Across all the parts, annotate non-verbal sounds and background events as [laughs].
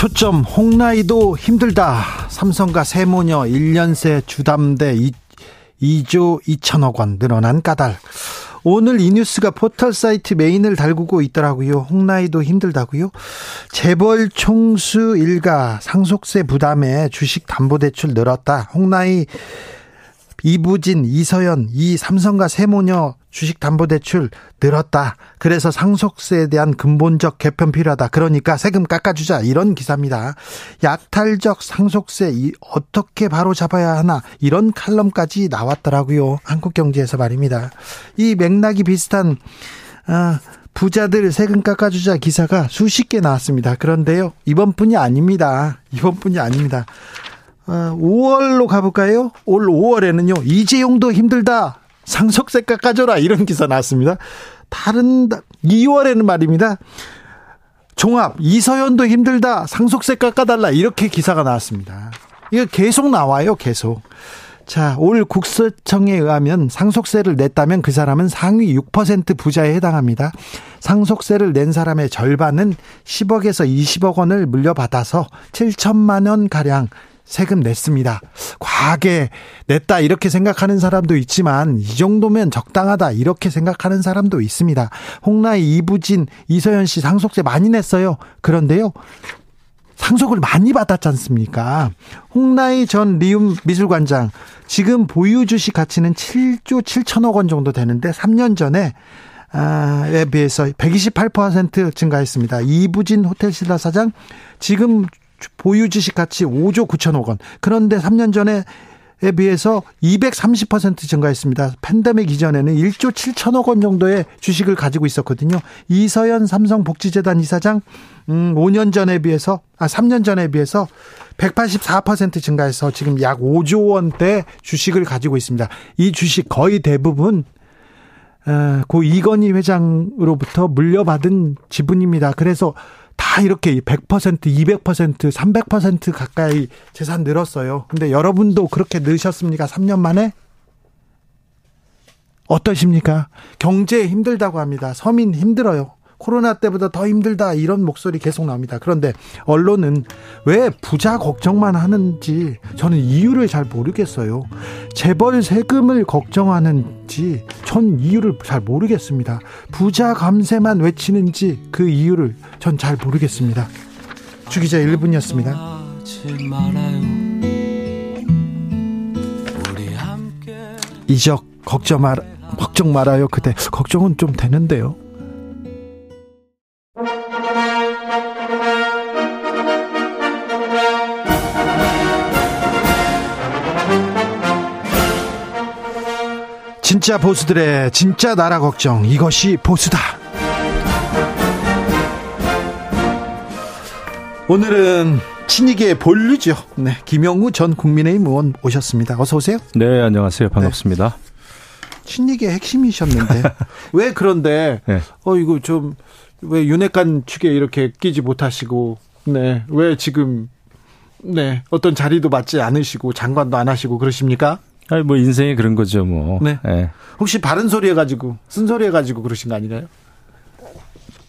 초점 홍나이도 힘들다 삼성과 세모녀 1년새 주담대 2, 조 2천억 원 늘어난 까닭 오늘 이 뉴스가 포털 사이트 메인을 달구고 있더라고요. 홍나이도 힘들다고요. 재벌 총수 일가 상속세 부담에 주식 담보 대출 늘었다. 홍나이 이부진, 이서연, 이 삼성과 세모녀 주식담보대출 늘었다. 그래서 상속세에 대한 근본적 개편 필요하다. 그러니까 세금 깎아주자. 이런 기사입니다. 약탈적 상속세 어떻게 바로 잡아야 하나 이런 칼럼까지 나왔더라고요. 한국경제에서 말입니다. 이 맥락이 비슷한 아, 부자들 세금 깎아주자 기사가 수십 개 나왔습니다. 그런데요 이번뿐이 아닙니다. 이번뿐이 아닙니다. 5월로 어, 가볼까요? 올 5월에는요, 이재용도 힘들다. 상속세 깎아줘라. 이런 기사 나왔습니다. 다른, 2월에는 말입니다. 종합, 이서연도 힘들다. 상속세 깎아달라. 이렇게 기사가 나왔습니다. 이거 계속 나와요, 계속. 자, 올 국세청에 의하면 상속세를 냈다면 그 사람은 상위 6% 부자에 해당합니다. 상속세를 낸 사람의 절반은 10억에서 20억 원을 물려받아서 7천만 원 가량 세금 냈습니다. 과하게 냈다 이렇게 생각하는 사람도 있지만 이 정도면 적당하다 이렇게 생각하는 사람도 있습니다. 홍나이 이부진 이서연 씨 상속세 많이 냈어요. 그런데요. 상속을 많이 받았지 않습니까? 홍나이 전 리움 미술관장 지금 보유 주식 가치는 7조 7천억 원 정도 되는데 3년 전에 에 비해서 128% 증가했습니다. 이부진 호텔 신라 사장 지금 보유 주식 가치 5조 9천억 원. 그런데 3년 전에 에 비해서 230% 증가했습니다. 팬데믹 이전에는 1조 7천억 원 정도의 주식을 가지고 있었거든요. 이서연 삼성복지재단 이사장 음 5년 전에 비해서 아 3년 전에 비해서 184% 증가해서 지금 약 5조 원대 주식을 가지고 있습니다. 이 주식 거의 대부분 어, 고 이건희 회장으로부터 물려받은 지분입니다. 그래서 다 이렇게 100%, 200%, 300% 가까이 재산 늘었어요. 근데 여러분도 그렇게 넣으셨습니까? 3년 만에? 어떠십니까? 경제 힘들다고 합니다. 서민 힘들어요. 코로나 때보다 더 힘들다 이런 목소리 계속 나옵니다. 그런데 언론은 왜 부자 걱정만 하는지 저는 이유를 잘 모르겠어요. 재벌 세금을 걱정하는지 전 이유를 잘 모르겠습니다. 부자 감세만 외치는지 그 이유를 전 잘 모르겠습니다. 주기자 1분이었습니다. 이적 걱정 말 걱정 말아요 그대 걱정은 좀 되는데요. 진짜 보수들의 진짜 나라 걱정 이것이 보수다. 오늘은 친이계 본류죠. 네, 김영우 전 국민의힘 의원 오셨습니다. 어서 오세요. 네, 안녕하세요. 반갑습니다. 네. 친이계 핵심이셨는데 [laughs] 왜 그런데 네. 어 이거 좀 왜 윤핵관 측에 이렇게 끼지 못하시고 네, 왜 지금 네, 어떤 자리도 맞지 않으시고 장관도 안 하시고 그러십니까? 아니 뭐 인생이 그런 거죠 뭐. 네. 네. 혹시 바른 소리 해가지고 쓴소리 해가지고 그러신 거 아닌가요?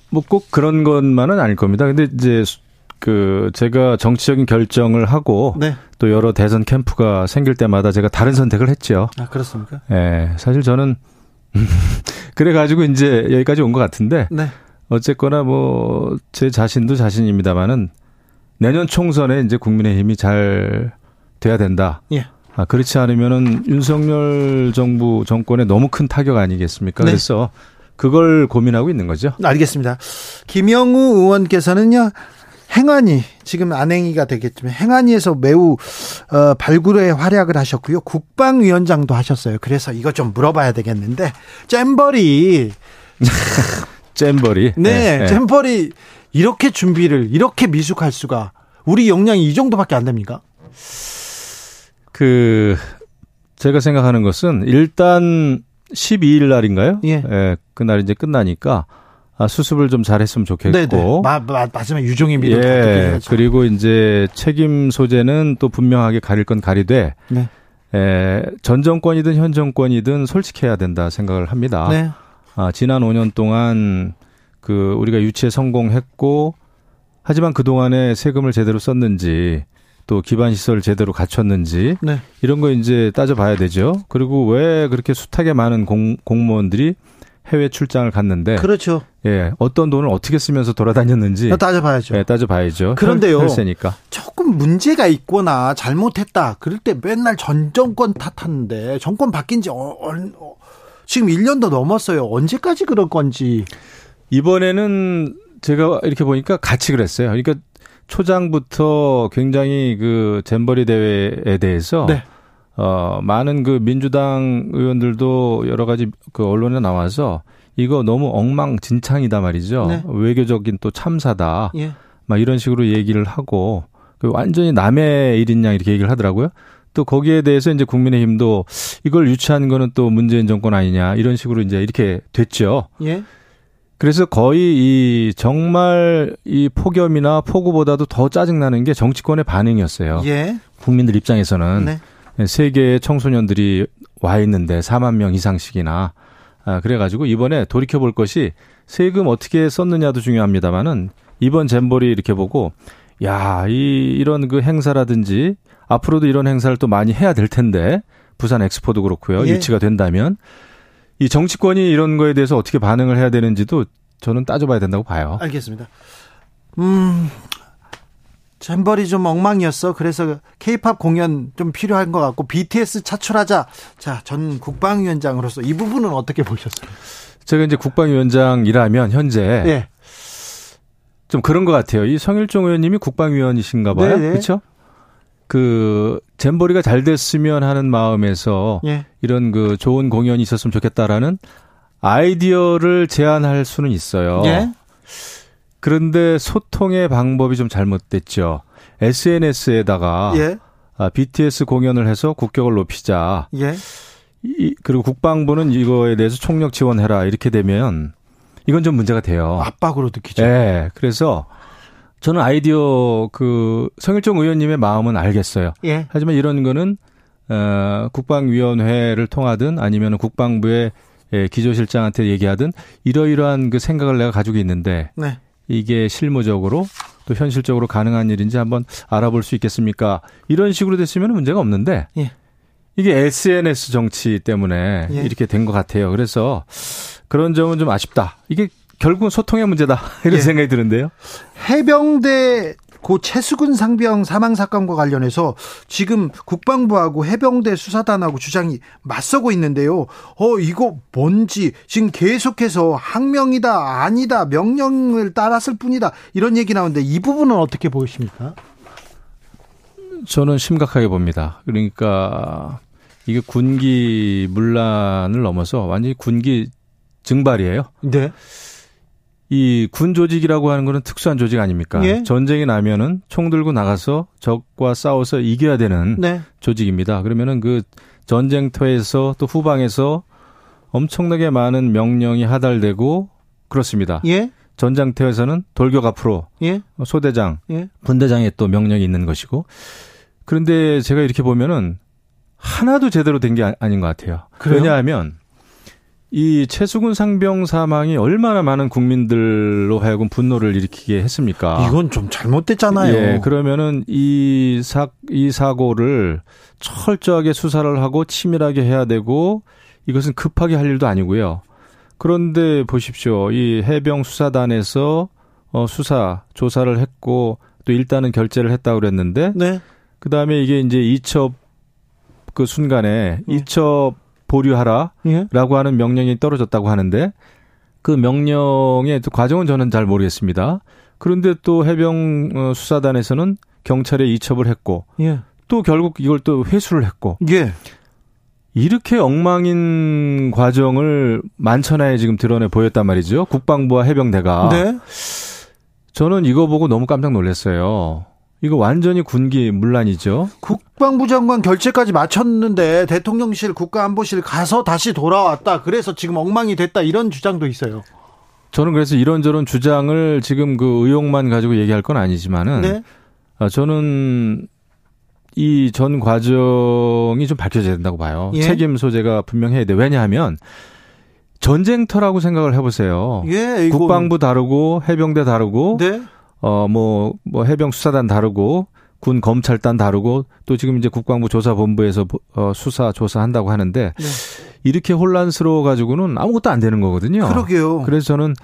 뭐 꼭 그런 것만은 아닐 겁니다. 근데 이제 그 제가 정치적인 결정을 하고 네. 또 여러 대선 캠프가 생길 때마다 제가 다른 선택을 했죠. 아 그렇습니까? 예. 네, 사실 저는 [laughs] 그래 가지고 이제 여기까지 온 것 같은데. 네. 어쨌거나 뭐 제 자신도 자신입니다만은 내년 총선에 이제 국민의힘이 잘 돼야 된다. 예. 아, 그렇지 않으면은 윤석열 정부 정권에 너무 큰 타격 아니겠습니까? 네. 그래서 그걸 고민하고 있는 거죠. 알겠습니다. 김영우 의원께서는요. 행안위 지금 안행위가 되겠지만 행안위에서 매우 어, 발굴의 활약을 하셨고요. 국방위원장도 하셨어요. 그래서 이거 좀 물어봐야 되겠는데 잼버리 [laughs] 잼버리 네, 네, 잼버리 이렇게 준비를 이렇게 미숙할 수가 우리 역량이 이 정도밖에 안 됩니까? 그 제가 생각하는 것은 일단 12일 날인가요? 예. 예 그날 이제 끝나니까 아, 수습을 좀 잘했으면 좋겠고. 네네. 마, 마, 마지막 유종의 미로 예. 그리고 이제 책임 소재는 또 분명하게 가릴 건 가리되. 네. 에, 전 정권이든 현 정권이든 솔직해야 된다 생각을 합니다. 네. 아, 지난 5년 동안 그 우리가 유치에 성공했고 하지만 그 동안에 세금을 제대로 썼는지 또 기반 시설을 제대로 갖췄는지 네. 이런 거 이제 따져봐야 되죠. 그리고 왜 그렇게 숱하게 많은 공, 공무원들이 해외 출장을 갔는데 그렇죠. 예, 어떤 돈을 어떻게 쓰면서 돌아다녔는지 따져봐야죠. 예, 따져봐야죠. 그런데요. 혈세니까. 조금 문제가 있거나 잘못했다. 그럴 때 맨날 전 정권 탓하는데 정권 바뀐 지 어, 어, 지금 1년도 넘었어요. 언제까지 그럴 건지. 이번에는 제가 이렇게 보니까 같이 그랬어요. 그러니까 초장부터 굉장히 그 잼버리 대회에 대해서 네. 어 많은 그 민주당 의원들도 여러 가지 그 언론에 나와서 이거 너무 엉망진창이다 말이죠. 네. 외교적인 또 참사다. 예. 막 이런 식으로 얘기를 하고 그 완전히 남의 일인 양 이렇게 얘기를 하더라고요. 또 거기에 대해서 이제 국민의힘도 이걸 유치한 거는 또 문재인 정권 아니냐 이런 식으로 이제 이렇게 됐죠. 예. 그래서 거의 이 정말 이 폭염이나 폭우보다도 더 짜증나는 게 정치권의 반응이었어요. 예. 국민들 입장에서는 네. 세계의 청소년들이 와 있는데 4만 명 이상씩이나 아, 그래가지고 이번에 돌이켜 볼 것이 세금 어떻게 썼느냐도 중요합니다만은 이번 잼버리 이렇게 보고 야, 이 이런 그 행사라든지 앞으로도 이런 행사를 또 많이 해야 될 텐데 부산 엑스포도 그렇고요. 예. 유치가 된다면 이 정치권이 이런 거에 대해서 어떻게 반응을 해야 되는지도 저는 따져봐야 된다고 봐요. 알겠습니다. 음, 잼버리 좀 엉망이었어. 그래서 케이팝 공연 좀 필요한 것 같고 BTS 차출하자. 자, 전 국방위원장으로서 이 부분은 어떻게 보셨어요? 제가 이제 국방위원장이라면 현재 네. 좀 그런 것 같아요. 이 성일종 의원님이 국방위원이신가 봐요. 그렇죠? 그 잼버리가 잘 됐으면 하는 마음에서 예. 이런 그 좋은 공연이 있었으면 좋겠다라는 아이디어를 제안할 수는 있어요. 예? 그런데 소통의 방법이 좀 잘못됐죠. SNS에다가 예? 아, BTS 공연을 해서 국격을 높이자. 예? 이, 그리고 국방부는 이거에 대해서 총력 지원해라 이렇게 되면 이건 좀 문제가 돼요. 압박으로 느끼죠. 네. 그래서 저는 아이디어 그 성일종 의원님의 마음은 알겠어요. 예. 하지만 이런 거는 어 국방위원회를 통하든 아니면 국방부의 예, 기조실장한테 얘기하든 이러이러한 그 생각을 내가 가지고 있는데 네. 이게 실무적으로 또 현실적으로 가능한 일인지 한번 알아볼 수 있겠습니까? 이런 식으로 됐으면 문제가 없는데 예. 이게 SNS 정치 때문에 예. 이렇게 된 것 같아요. 그래서 그런 점은 좀 아쉽다. 이게 결국은 소통의 문제다 [laughs] 이런 예. 생각이 드는데요. 해병대 고 최수근 상병 사망 사건과 관련해서 지금 국방부하고 해병대 수사단하고 주장이 맞서고 있는데요. 어 이거 뭔지 지금 계속해서 항명이다 아니다 명령을 따랐을 뿐이다 이런 얘기 나오는데 이 부분은 어떻게 보십니까? 저는 심각하게 봅니다. 그러니까 이게 군기 문란을 넘어서 완전히 군기 증발이에요. 네. 이 군 조직이라고 하는 거는 특수한 조직 아닙니까? 예? 전쟁이 나면은 총 들고 나가서 적과 싸워서 이겨야 되는 네. 조직입니다. 그러면은 그 전쟁터에서 또 후방에서 엄청나게 많은 명령이 하달되고 그렇습니다. 예? 전장터에서는 돌격 앞으로 예? 소대장, 예? 분대장의 또 명령이 있는 것이고 그런데 제가 이렇게 보면은 하나도 제대로 된 게 아닌 것 같아요. 그래요? 왜냐하면 이 최수근 상병 사망이 얼마나 많은 국민들로 하여금 분노를 일으키게 했습니까? 이건 좀 잘못됐잖아요. 예, 그러면은 이 사, 이 사고를 철저하게 수사를 하고 치밀하게 해야 되고 이것은 급하게 할 일도 아니고요. 그런데 보십시오. 이 해병 수사단에서 어, 수사, 조사를 했고 또 일단은 결재를 했다고 그랬는데 네. 그다음에 이게 이제 이첩 그 순간에 네. 이첩 보류하라라고 예? 하는 명령이 떨어졌다고 하는데 그 명령의 과정은 저는 잘 모르겠습니다. 그런데 또 해병 어, 수사단에서는 경찰에 이첩을 했고 예. 또 결국 이걸 또 회수를 했고 예. 이렇게 엉망인 과정을 만천하에 지금 드러내 보였단 말이죠. 국방부와 해병대가. 네. 저는 이거 보고 너무 깜짝 놀랐어요. 이거 완전히 군기 문란이죠. 국방부 장관 결재까지 마쳤는데 대통령실 국가안보실 가서 다시 돌아왔다. 그래서 지금 엉망이 됐다. 이런 주장도 있어요. 저는 그래서 이런저런 주장을 지금 그 의혹만 가지고 얘기할 건 아니지만은 네? 아, 저는 이 전 과정이 좀 밝혀져야 된다고 봐요. 예? 책임 소재가 분명해야 돼. 왜냐하면 전쟁터라고 생각을 해보세요. 예, 국방부 다르고 해병대 다르고 네? 어뭐뭐 뭐 해병 수사단 다르고 군 검찰단 다르고 또 지금 이제 국방부 조사본부에서 어, 수사 조사한다고 하는데 네. 이렇게 혼란스러워 가지고는 아무것도 안 되는 거거든요. 그러게요. 그래서 저는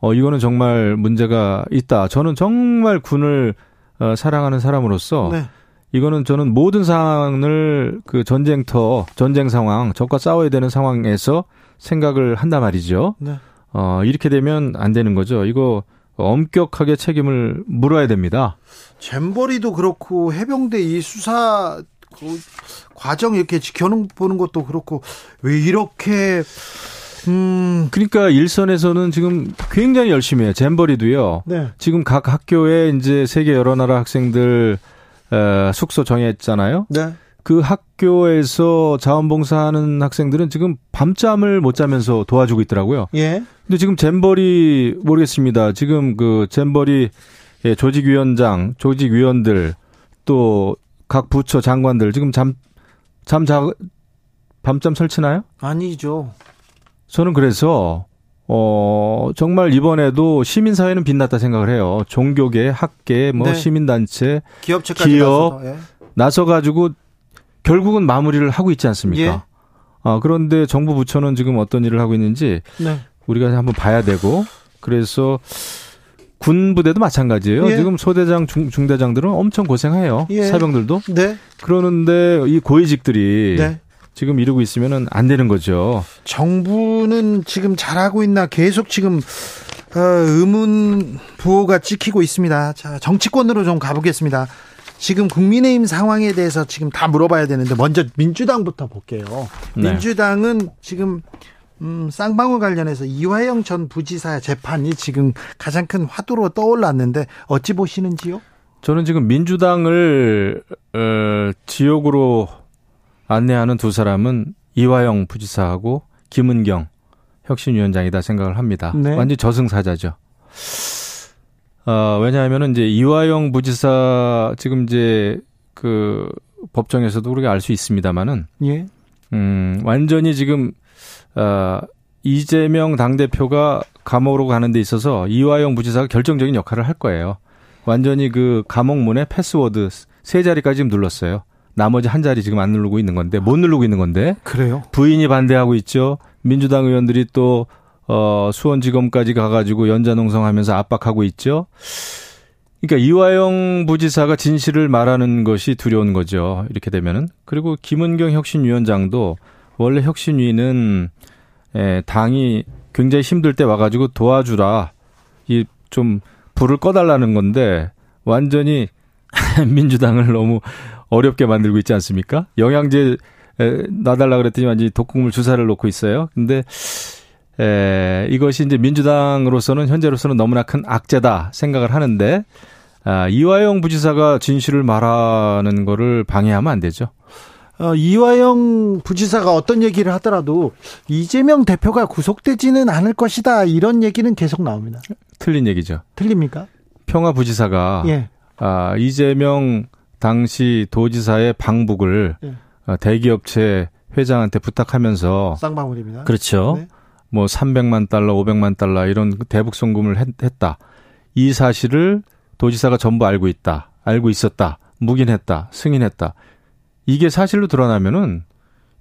어 이거는 정말 문제가 있다. 저는 정말 군을 어, 사랑하는 사람으로서 네. 이거는 저는 모든 상황을 그 전쟁터 전쟁 상황 적과 싸워야 되는 상황에서 생각을 한단 말이죠. 네. 어 이렇게 되면 안 되는 거죠. 이거 엄격하게 책임을 물어야 됩니다. 잼버리도 그렇고 해병대 이 수사 그 과정 이렇게 지켜보는 것도 그렇고 왜 이렇게 음 그러니까 일선에서는 지금 굉장히 열심히 해요. 잼버리도요. 네. 지금 각 학교에 이제 세계 여러 나라 학생들 에, 숙소 정했잖아요. 네. 그 학교에서 자원봉사하는 학생들은 지금 밤잠을 못 자면서 도와주고 있더라고요. 예. 근데 지금 잼버리 모르겠습니다. 지금 그 잼버리 조직위원장, 조직위원들 또 각 부처 장관들 지금 잠 잠자 밤잠 설치나요? 아니죠. 저는 그래서 어 정말 이번에도 시민사회는 빛났다 생각을 해요. 종교계, 학계, 뭐 네. 시민단체, 기업체까지 기업 나서, 예. 나서 가지고 결국은 마무리를 하고 있지 않습니까? 예. 아, 그런데 정부 부처는 지금 어떤 일을 하고 있는지 네. 우리가 한번 봐야 되고 그래서 군 부대도 마찬가지예요. 예. 지금 소대장, 중, 중대장들은 엄청 고생해요. 예. 사병들도. 네. 그러는데 이 고위직들이 네. 지금 이러고 있으면 안 되는 거죠. 정부는 지금 잘하고 있나 계속 지금 어, 의문 부호가 찍히고 있습니다. 자, 정치권으로 좀 가보겠습니다. 지금 국민의힘 상황에 대해서 지금 다 물어봐야 되는데 먼저 민주당부터 볼게요. 네. 민주당은 지금 음, 쌍방울 관련해서 이화영 전 부지사 재판이 지금 가장 큰 화두로 떠올랐는데 어찌 보시는지요? 저는 지금 민주당을 어, 지역으로 안내하는 두 사람은 이화영 부지사하고 김은경 혁신위원장이다 생각을 합니다. 네. 완전 저승사자죠. 어, 왜냐하면은 이제 이화영 부지사 지금 이제 그 법정에서도 우리가 알 수 있습니다만은 예. 음, 완전히 지금 어, 이재명 당 대표가 감옥으로 가는 데 있어서 이화영 부지사가 결정적인 역할을 할 거예요. 완전히 그 감옥 문에 패스워드 세 자리까지 지금 눌렀어요. 나머지 한 자리 지금 안 누르고 있는 건데 못 누르고 있는 건데 그래요? 부인이 반대하고 있죠. 민주당 의원들이 또 어, 수원지검까지 가가지고 연자농성하면서 압박하고 있죠. 그러니까 이화영 부지사가 진실을 말하는 것이 두려운 거죠. 이렇게 되면은 그리고 김은경 혁신위원장도 원래 혁신위는 에, 당이 굉장히 힘들 때 와가지고 도와주라 이 좀 불을 꺼달라는 건데 완전히 [laughs] 민주당을 너무 어렵게 만들고 있지 않습니까? 영양제 에, 놔달라 그랬더니 완전히 독극물 주사를 놓고 있어요. 근데 에, 이것이 이제 민주당으로서는 현재로서는 너무나 큰 악재다 생각을 하는데 아, 이화영 부지사가 진실을 말하는 거를 방해하면 안 되죠. 어, 이화영 부지사가 어떤 얘기를 하더라도 이재명 대표가 구속되지는 않을 것이다 이런 얘기는 계속 나옵니다. 틀린 얘기죠. 틀립니까? 평화 부지사가 예. 아, 이재명 당시 도지사의 방북을 예. 어, 대기업체 회장한테 부탁하면서 쌍방울입니다. 그렇죠. 네. 뭐 300만 달러, 500만 달러 이런 대북 송금을 했, 했다. 이 사실을 도지사가 전부 알고 있다. 알고 있었다. 묵인했다. 승인했다. 이게 사실로 드러나면은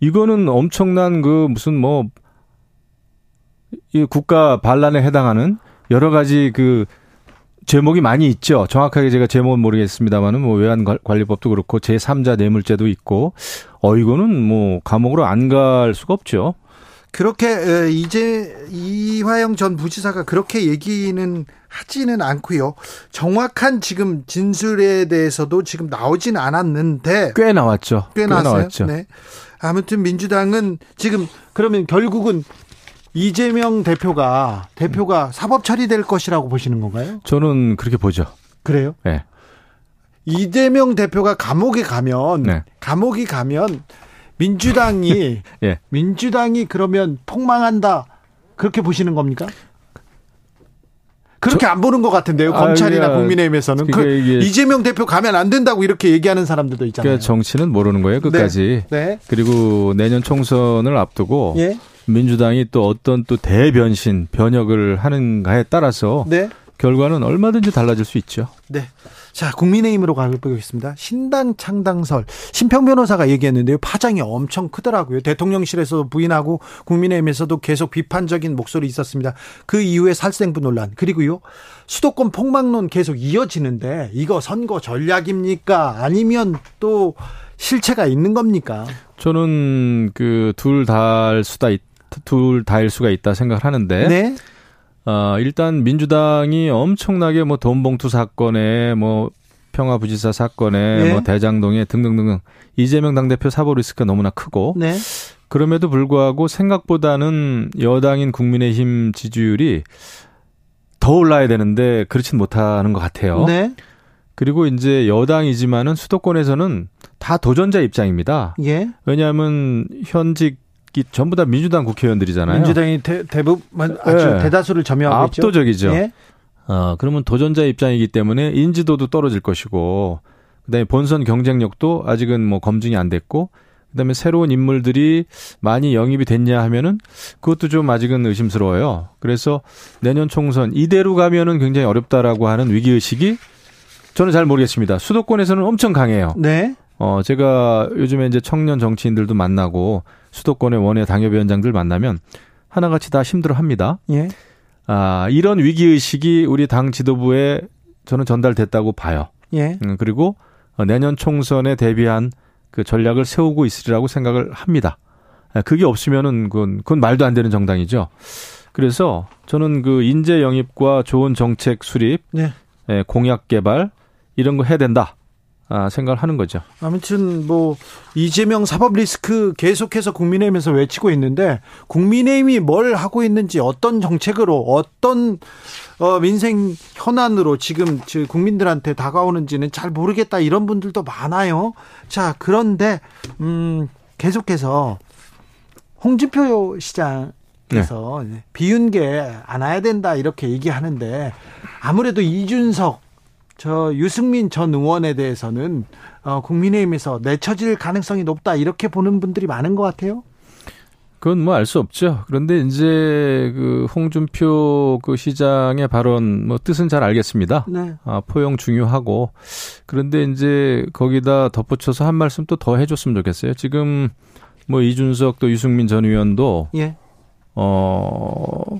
이거는 엄청난 그 무슨 뭐 이 국가 반란에 해당하는 여러 가지 그 제목이 많이 있죠. 정확하게 제가 제목은 모르겠습니다만은 뭐 외환관리법도 그렇고 제3자 뇌물죄도 있고 어 이거는 뭐 감옥으로 안 갈 수가 없죠. 그렇게 이제 이화영 전 부지사가 그렇게 얘기는 하지는 않고요. 정확한 지금 진술에 대해서도 지금 나오진 않았는데 꽤 나왔죠. 꽤, 꽤 나왔죠. 네. 아무튼 민주당은 지금 그러면 결국은 이재명 대표가 대표가 사법 처리될 것이라고 보시는 건가요? 저는 그렇게 보죠. 그래요? 네. 이재명 대표가 감옥에 가면 네. 감옥이 가면 민주당이 [laughs] 예. 민주당이 그러면 폭망한다 그렇게 보시는 겁니까? 그렇게 저, 안 보는 것 같은데요. 검찰이나 아, 국민의힘에서는 그 이재명 대표 가면 안 된다고 이렇게 얘기하는 사람들도 있잖아요. 그러니까 정치는 모르는 거예요. 끝까지. 네. 네. 그리고 내년 총선을 앞두고 예. 민주당이 또 어떤 또 대변신 변혁을 하는가에 따라서 네. 결과는 얼마든지 달라질 수 있죠. 네. 자, 국민의힘으로 가보겠습니다. 신당 창당설. 심평 변호사가 얘기했는데요. 파장이 엄청 크더라고요. 대통령실에서 부인하고 국민의힘에서도 계속 비판적인 목소리 있었습니다. 그 이후에 살생부 논란. 그리고요. 수도권 폭망론 계속 이어지는데 이거 선거 전략입니까? 아니면 또 실체가 있는 겁니까? 저는 그 둘 다 할 수다 둘 다 일 수가 있다 생각을 하는데 네? 어, 일단 민주당이 엄청나게 뭐 돈봉투 사건에 뭐 평화부지사 사건에 네. 뭐 대장동에 등등등 이재명 당대표 사보 리스크가 너무나 크고 네. 그럼에도 불구하고 생각보다는 여당인 국민의힘 지지율이 더 올라야 되는데 그렇진 못하는 것 같아요. 네. 그리고 이제 여당이지만은 수도권에서는 다 도전자 입장입니다. 예. 왜냐하면 현직 전부 다 민주당 국회의원들이잖아요. 민주당이 대, 부분 아주 네. 대다수를 점유하고 있죠. 압도적이죠. 예? 어, 그러면 도전자 입장이기 때문에 인지도도 떨어질 것이고 그다음에 본선 경쟁력도 아직은 뭐 검증이 안 됐고 그다음에 새로운 인물들이 많이 영입이 됐냐 하면은 그것도 좀 아직은 의심스러워요. 그래서 내년 총선 이대로 가면은 굉장히 어렵다라고 하는 위기 의식이 저는 잘 모르겠습니다. 수도권에서는 엄청 강해요. 네. 어, 제가 요즘에 이제 청년 정치인들도 만나고 수도권의 원외 당협위원장들 만나면 하나같이 다 힘들어 합니다. 예. 아, 이런 위기의식이 우리 당 지도부에 저는 전달됐다고 봐요. 예. 음, 그리고 내년 총선에 대비한 그 전략을 세우고 있으리라고 생각을 합니다. 아, 그게 없으면은 그건, 그건 말도 안 되는 정당이죠. 그래서 저는 그 인재 영입과 좋은 정책 수립, 네. 예, 공약 개발 이런 거 해야 된다. 아, 생각을 하는 거죠. 아무튼 뭐 이재명 사법 리스크 계속해서 국민의힘에서 외치고 있는데 국민의힘이 뭘 하고 있는지 어떤 정책으로 어떤 어, 민생 현안으로 지금 국민들한테 다가오는지는 잘 모르겠다 이런 분들도 많아요. 자 그런데 음, 계속해서 홍준표 시장에서 네. 비윤계 안 와야 된다 이렇게 얘기하는데 아무래도 이준석 저 유승민 전 의원에 대해서는 어, 국민의힘에서 내쳐질 가능성이 높다 이렇게 보는 분들이 많은 것 같아요. 그건 뭐 알 수 없죠. 그런데 이제 그 홍준표 그 시장의 발언 뭐 뜻은 잘 알겠습니다. 네. 아, 포용 중요하고 그런데 이제 거기다 덧붙여서 한 말씀 또 더 해줬으면 좋겠어요. 지금 뭐 이준석 또 유승민 전 의원도 예. 어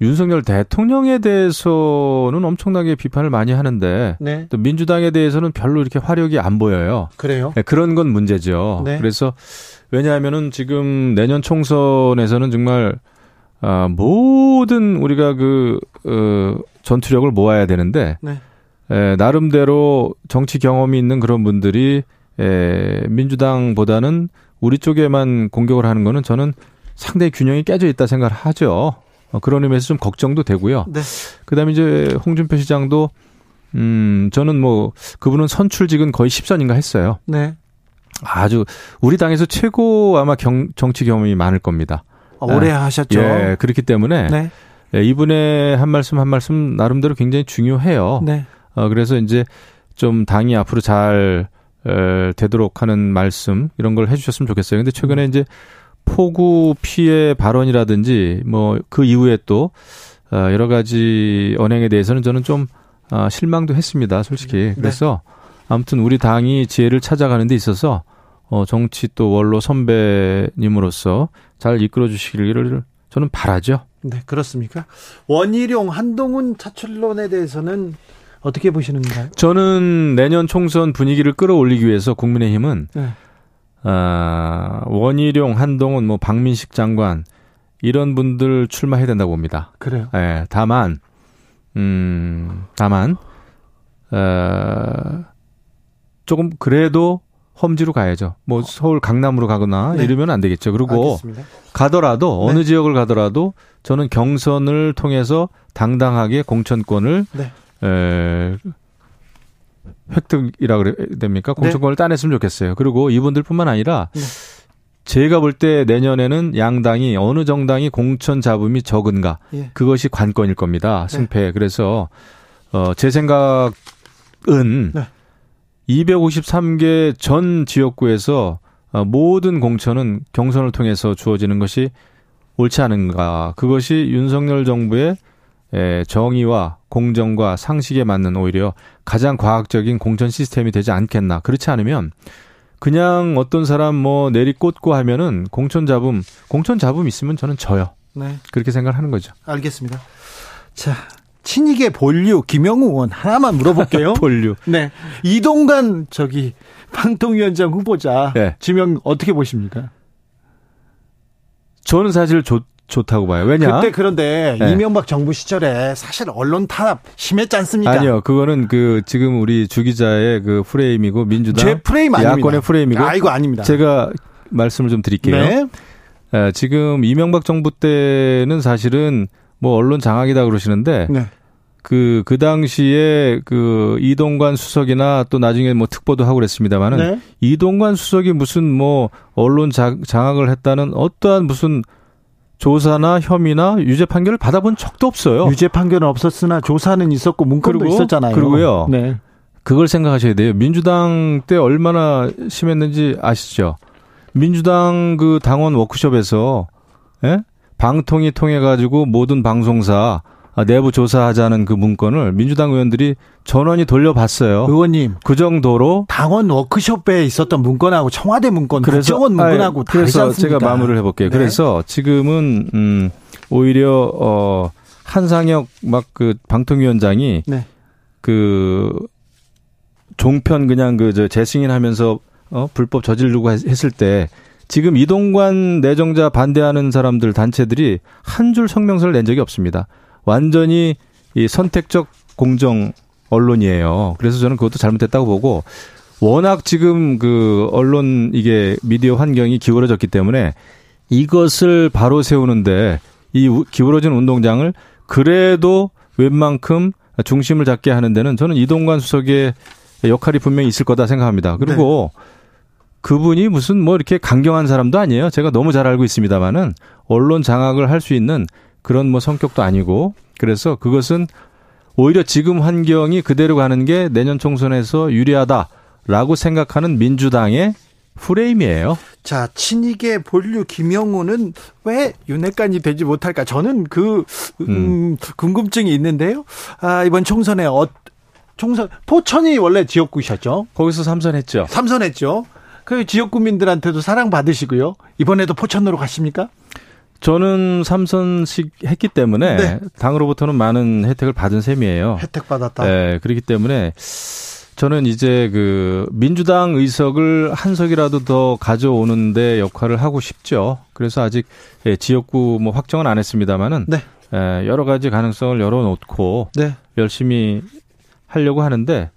윤석열 대통령에 대해서는 엄청나게 비판을 많이 하는데 네. 또 민주당에 대해서는 별로 이렇게 화력이 안 보여요. 그래요? 네, 그런 건 문제죠. 네. 그래서 왜냐하면은 지금 내년 총선에서는 정말 아, 모든 우리가 그 어, 전투력을 모아야 되는데 네. 에, 나름대로 정치 경험이 있는 그런 분들이 에, 민주당보다는 우리 쪽에만 공격을 하는 거는 저는 상당히 균형이 깨져 있다 생각을 하죠. 어, 그런 의미에서 좀 걱정도 되고요. 네. 그다음에 이제 홍준표 시장도 음 저는 뭐 그분은 선출직은 거의 10선인가 했어요. 네. 아주 우리 당에서 최고 아마 경, 정치 경험이 많을 겁니다. 아, 오래 네. 하셨죠. 예, 그렇기 때문에 네. 예, 이분의 한 말씀 한 말씀 나름대로 굉장히 중요해요. 네. 어, 그래서 이제 좀 당이 앞으로 잘 에, 되도록 하는 말씀 이런 걸 해주셨으면 좋겠어요. 근데 최근에 음. 이제 폭우 피해 발언이라든지 뭐 그 이후에 또 어, 여러 가지 언행에 대해서는 저는 좀 아, 실망도 했습니다, 솔직히. 네. 그래서 아무튼 우리 당이 지혜를 찾아가는 데 있어서 어, 정치 또 원로 선배님으로서 잘 이끌어 주시기를 저는 바라죠. 네, 그렇습니까? 원희룡 한동훈 차출론에 대해서는 어떻게 보시는가요? 저는 내년 총선 분위기를 끌어올리기 위해서 국민의힘은 네. 아, 원희룡, 한동훈, 뭐 박민식 장관 이런 분들 출마해야 된다고 봅니다. 그래요. 예, 다만 음, 다만 어, 조금 그래도 험지로 가야죠. 뭐 서울 강남으로 가거나 네. 이러면 안 되겠죠. 그리고 알겠습니다. 가더라도 네. 어느 지역을 가더라도 저는 경선을 통해서 당당하게 공천권을 네. 에, 획득이라 그래야 됩니까? 네. 공천권을 네. 따냈으면 좋겠어요. 그리고 이분들뿐만 아니라 네. 제가 볼 때 내년에는 양당이 어느 정당이 공천 잡음이 적은가 예. 그것이 관건일 겁니다. 네. 승패. 네. 그래서 어, 제 생각은 네. 253개 전 지역구에서 어, 모든 공천은 경선을 통해서 주어지는 것이 옳지 않은가. 그것이 윤석열 정부의 정의와 공정과 상식에 맞는 오히려 가장 과학적인 공천 시스템이 되지 않겠나. 그렇지 않으면 그냥 어떤 사람 뭐 내리 꽂고 하면은 공천 잡음, 공천 잡음 있으면 저는 져요. 네. 그렇게 생각하는 거죠. 알겠습니다. 자, 친이계 본류 김영우 의원 하나만 물어볼게요. [laughs] 본류. 네. 이동관 저기 방통위원장 후보자 네. 지명 어떻게 보십니까? 저는 사실 좋, 좋다고 봐요. 왜냐? 그때 그런데 네. 이명박 정부 시절에 사실 언론 탄압 심했지 않습니까? 아니요. 그거는 그 지금 우리 주 기자의 그 프레임이고 민주당 제 프레임 아닙니다. 야권의 프레임이고 아, 이거 아닙니다. 제가 말씀을 좀 드릴게요. 네. 에, 지금 이명박 정부 때는 사실은 뭐 언론 장악이다 그러시는데 네. 그, 그 당시에 그 이동관 수석이나 또 나중에 뭐 특보도 하고 그랬습니다만은 네. 이동관 수석이 무슨 뭐 언론 자, 장악을 했다는 어떠한 무슨 조사나 혐의나 유죄 판결을 받아본 적도 없어요. 유죄 판결은 없었으나 조사는 있었고 문건도 그리고, 있었잖아요. 그리고요. 네. 그걸 생각하셔야 돼요. 민주당 때 얼마나 심했는지 아시죠? 민주당 그 당원 워크숍에서 예? 방통위 통해 가지고 모든 방송사 아, 내부 조사하자는 그 문건을 민주당 의원들이 전원이 돌려봤어요. 의원님, 그 정도로 당원 워크숍에 있었던 문건하고 청와대 문건, 그래서 국정원 문건하고 아니, 그래서 제가 마무리를 해볼게요. 네. 그래서 지금은 음 오히려 어 한상혁 막 그 방통위원장이 네. 그 종편 그냥 그 저 재승인하면서 어 불법 저지르고 했을 때 지금 이동관 내정자 반대하는 사람들 단체들이 한 줄 성명서를 낸 적이 없습니다. 완전히 이 선택적 공정 언론이에요. 그래서 저는 그것도 잘못됐다고 보고 워낙 지금 그 언론 이게 미디어 환경이 기울어졌기 때문에 이것을 바로 세우는데 이 기울어진 운동장을 그래도 웬만큼 중심을 잡게 하는 데는 저는 이동관 수석의 역할이 분명히 있을 거다 생각합니다. 그리고 네. 그분이 무슨 뭐 이렇게 강경한 사람도 아니에요. 제가 너무 잘 알고 있습니다만은 언론 장악을 할 수 있는 그런 뭐 성격도 아니고 그래서 그것은 오히려 지금 환경이 그대로 가는 게 내년 총선에서 유리하다라고 생각하는 민주당의 프레임이에요. 자, 친이계 본류 김영우는 왜 윤핵관이 되지 못할까? 저는 그, 음, 음. 궁금증이 있는데요. 아, 이번 총선에 어, 총선, 포천이 원래 지역구셨죠? 거기서 삼선했죠. 삼선했죠. 그 지역 구민들한테도 사랑받으시고요. 이번에도 포천으로 가십니까? 저는 삼선식 했기 때문에 네. 당으로부터는 많은 혜택을 받은 셈이에요. 혜택 받았다. 네, 그렇기 때문에 저는 이제 그 민주당 의석을 한 석이라도 더 가져오는데 역할을 하고 싶죠. 그래서 아직 예, 지역구 뭐 확정은 안 했습니다만은 네. 예, 여러 가지 가능성을 열어놓고 네. 열심히 하려고 하는데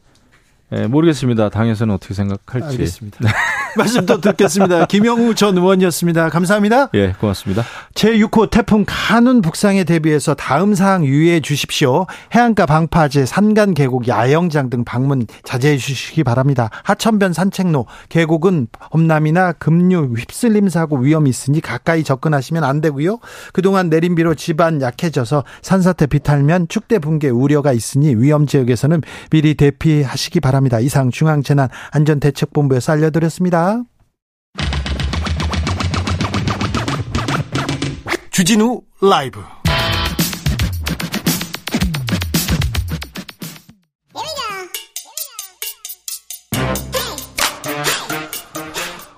예, 모르겠습니다. 당에서는 어떻게 생각할지. 알겠습니다. 네. [laughs] 말씀 또 듣겠습니다. 김영우 전 의원이었습니다. 감사합니다. 예, 고맙습니다. 제6호 태풍 가눈 북상에 대비해서 다음 사항 유의해 주십시오. 해안가 방파제, 산간 계곡, 야영장 등 방문 자제해 주시기 바랍니다. 하천변 산책로, 계곡은 범람이나 급류, 휩쓸림 사고 위험이 있으니 가까이 접근하시면 안 되고요. 그동안 내린 비로 집안 약해져서 산사태 비탈면 축대 붕괴 우려가 있으니 위험 지역에서는 미리 대피하시기 바랍니다. 이상 중앙재난안전대책본부에서 알려드렸습니다. 주진우 라이브.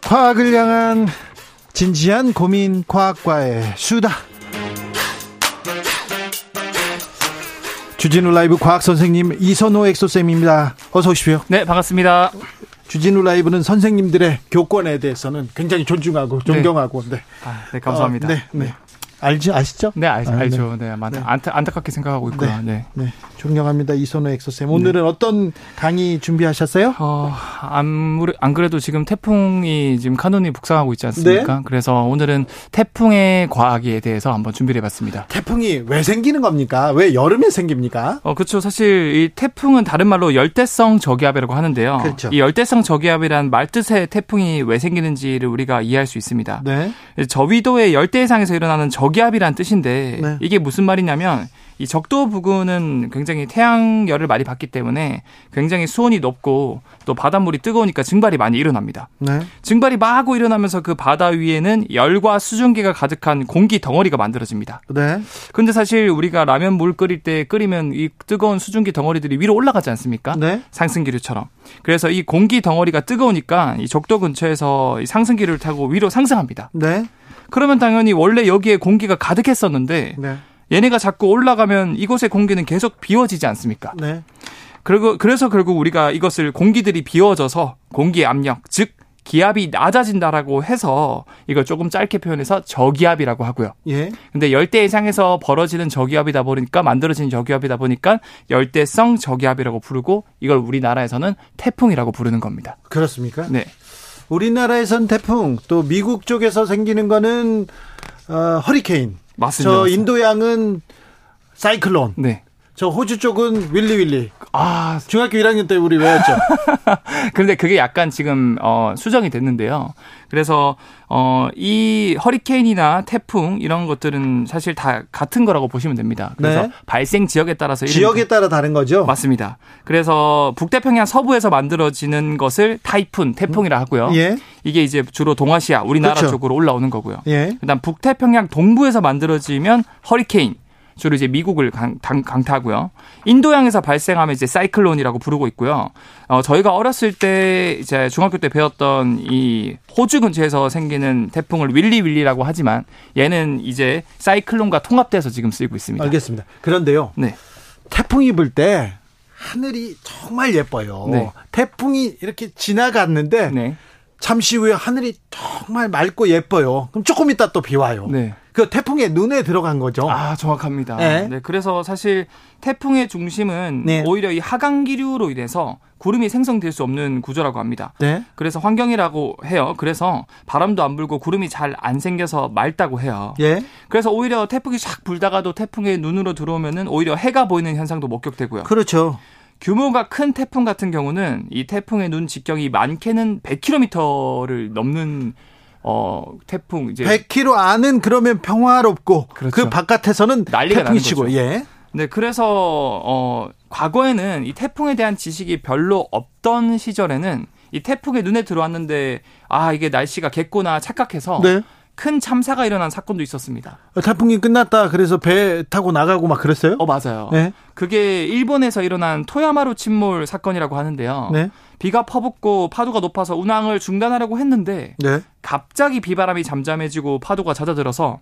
과학을 향한 진지한 고민 과학과의 수다 주진우 라이브 과학 선생님 이선호 엑소쌤입니다. 어서 오십시오. 네, 반갑습니다. 주진우 라이브는 선생님들의 교권에 대해서는 굉장히 존중하고 존경하고 네. 네. 아, 네 감사합니다. 어, 네, 네. 알지 아시죠? 네, 알, 아, 알죠. 네, 네. 네. 안타, 안타깝게 생각하고 있고요. 네. 네. 네. 존경합니다. 이선호 엑소쌤. 오늘은 네. 어떤 강의 준비하셨어요? 어, 안, 안 그래도 지금 태풍이 지금 카눈이 북상하고 있지 않습니까? 네. 그래서 오늘은 태풍의 과학에 대해서 한번 준비를 해봤습니다. 태풍이 왜 생기는 겁니까? 왜 여름에 생깁니까? 어, 그렇죠. 사실 이 태풍은 다른 말로 열대성 저기압이라고 하는데요. 그렇죠. 이 열대성 저기압이란 말뜻의 태풍이 왜 생기는지를 우리가 이해할 수 있습니다. 네. 저위도의 열대 해상에서 일어나는 저기 압이란 뜻인데 네. 이게 무슨 말이냐면 이 적도 부근은 굉장히 태양열을 많이 받기 때문에 굉장히 수온이 높고 또 바닷물이 뜨거우니까 증발이 많이 일어납니다. 네. 증발이 마구 일어나면서 그 바다 위에는 열과 수증기가 가득한 공기 덩어리가 만들어집니다. 네. 근데 사실 우리가 라면 물 끓일 때 끓이면 이 뜨거운 수증기 덩어리들이 위로 올라가지 않습니까? 네. 상승기류처럼. 그래서 이 공기 덩어리가 뜨거우니까 이 적도 근처에서 이 상승기를 타고 위로 상승합니다. 네. 그러면 당연히 원래 여기에 공기가 가득했었는데 네. 얘네가 자꾸 올라가면 이곳의 공기는 계속 비워지지 않습니까? 네. 그리고 그래서 결국 우리가 이것을 공기들이 비워져서 공기의 압력, 즉 기압이 낮아진다라고 해서 이걸 조금 짧게 표현해서 저기압이라고 하고요. 예. 근데 열대 해상에서 벌어지는 저기압이다 보니까 만들어진 저기압이다 보니까 열대성 저기압이라고 부르고 이걸 우리나라에서는 태풍이라고 부르는 겁니다. 그렇습니까? 네. 우리나라에선 태풍 또 미국 쪽에서 생기는 거는 어, 허리케인. 맞습니다. 저 인도양은 사이클론. 네. 저 호주 쪽은 윌리 윌리. 아, 중학교 1학년 때 우리 외웠죠. [laughs] 그런데 그게 약간 지금 어 수정이 됐는데요. 그래서 어 이 허리케인이나 태풍 이런 것들은 사실 다 같은 거라고 보시면 됩니다. 그래서 네. 발생 지역에 따라서 지역에 따라 다른 거죠. 맞습니다. 그래서 북태평양 서부에서 만들어지는 것을 타이푼, 태풍이라 하고요. 예. 이게 이제 주로 동아시아, 우리나라 그렇죠. 쪽으로 올라오는 거고요. 예. 그다음 북태평양 동부에서 만들어지면 허리케인 주로 이제 미국을 강, 타고요 인도양에서 발생하면 이제 사이클론이라고 부르고 있고요. 어, 저희가 어렸을 때 이제 중학교 때 배웠던 이 호주 근처에서 생기는 태풍을 윌리 윌리라고 하지만 얘는 이제 사이클론과 통합돼서 지금 쓰이고 있습니다. 알겠습니다. 그런데요. 네. 태풍이 불 때 하늘이 정말 예뻐요. 네. 태풍이 이렇게 지나갔는데 네. 잠시 후에 하늘이 정말 맑고 예뻐요. 그럼 조금 있다 또 비 와요. 네. 그 태풍의 눈에 들어간 거죠. 아, 정확합니다. 네. 네 그래서 사실 태풍의 중심은 네. 오히려 이 하강 기류로 인해서 구름이 생성될 수 없는 구조라고 합니다. 네. 그래서 환경이라고 해요. 그래서 바람도 안 불고 구름이 잘 안 생겨서 맑다고 해요. 예. 그래서 오히려 태풍이 싹 불다가도 태풍의 눈으로 들어오면은 오히려 해가 보이는 현상도 목격되고요. 그렇죠. 규모가 큰 태풍 같은 경우는 이 태풍의 눈 직경이 많게는 100km를 넘는 어 태풍 이제 100km 안은 그러면 평화롭고 그렇죠. 그 바깥에서는 난리가 태풍이 치고 예. 네, 그래서 어 과거에는 이 태풍에 대한 지식이 별로 없던 시절에는 이 태풍이 눈에 들어왔는데 아 이게 날씨가 겠구나 착각해서 네. 큰 참사가 일어난 사건도 있었습니다. 태풍이 끝났다. 그래서 배 타고 나가고 막 그랬어요? 어 맞아요. 네. 그게 일본에서 일어난 토야마루 침몰 사건이라고 하는데요. 네. 비가 퍼붓고 파도가 높아서 운항을 중단하려고 했는데 네. 갑자기 비바람이 잠잠해지고 파도가 잦아들어서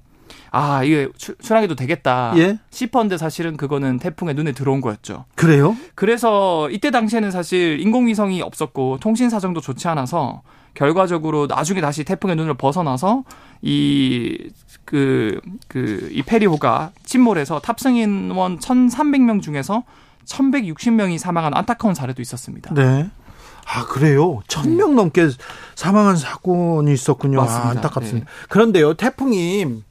아 이게 출항해도 되겠다 예? 싶었는데 사실은 그거는 태풍의 눈에 들어온 거였죠. 그래요? 그래서 이때 당시에는 사실 인공위성이 없었고 통신 사정도 좋지 않아서 결과적으로 나중에 다시 태풍의 눈을 벗어나서 이, 그, 그, 이 페리호가 침몰해서 탑승인원 1,300명 중에서 1,160명이 사망한 안타까운 사례도 있었습니다. 네. 아, 그래요? 1,000명 네. 넘게 사망한 사건이 있었군요. 아, 안타깝습니다. 네. 그런데요, 태풍이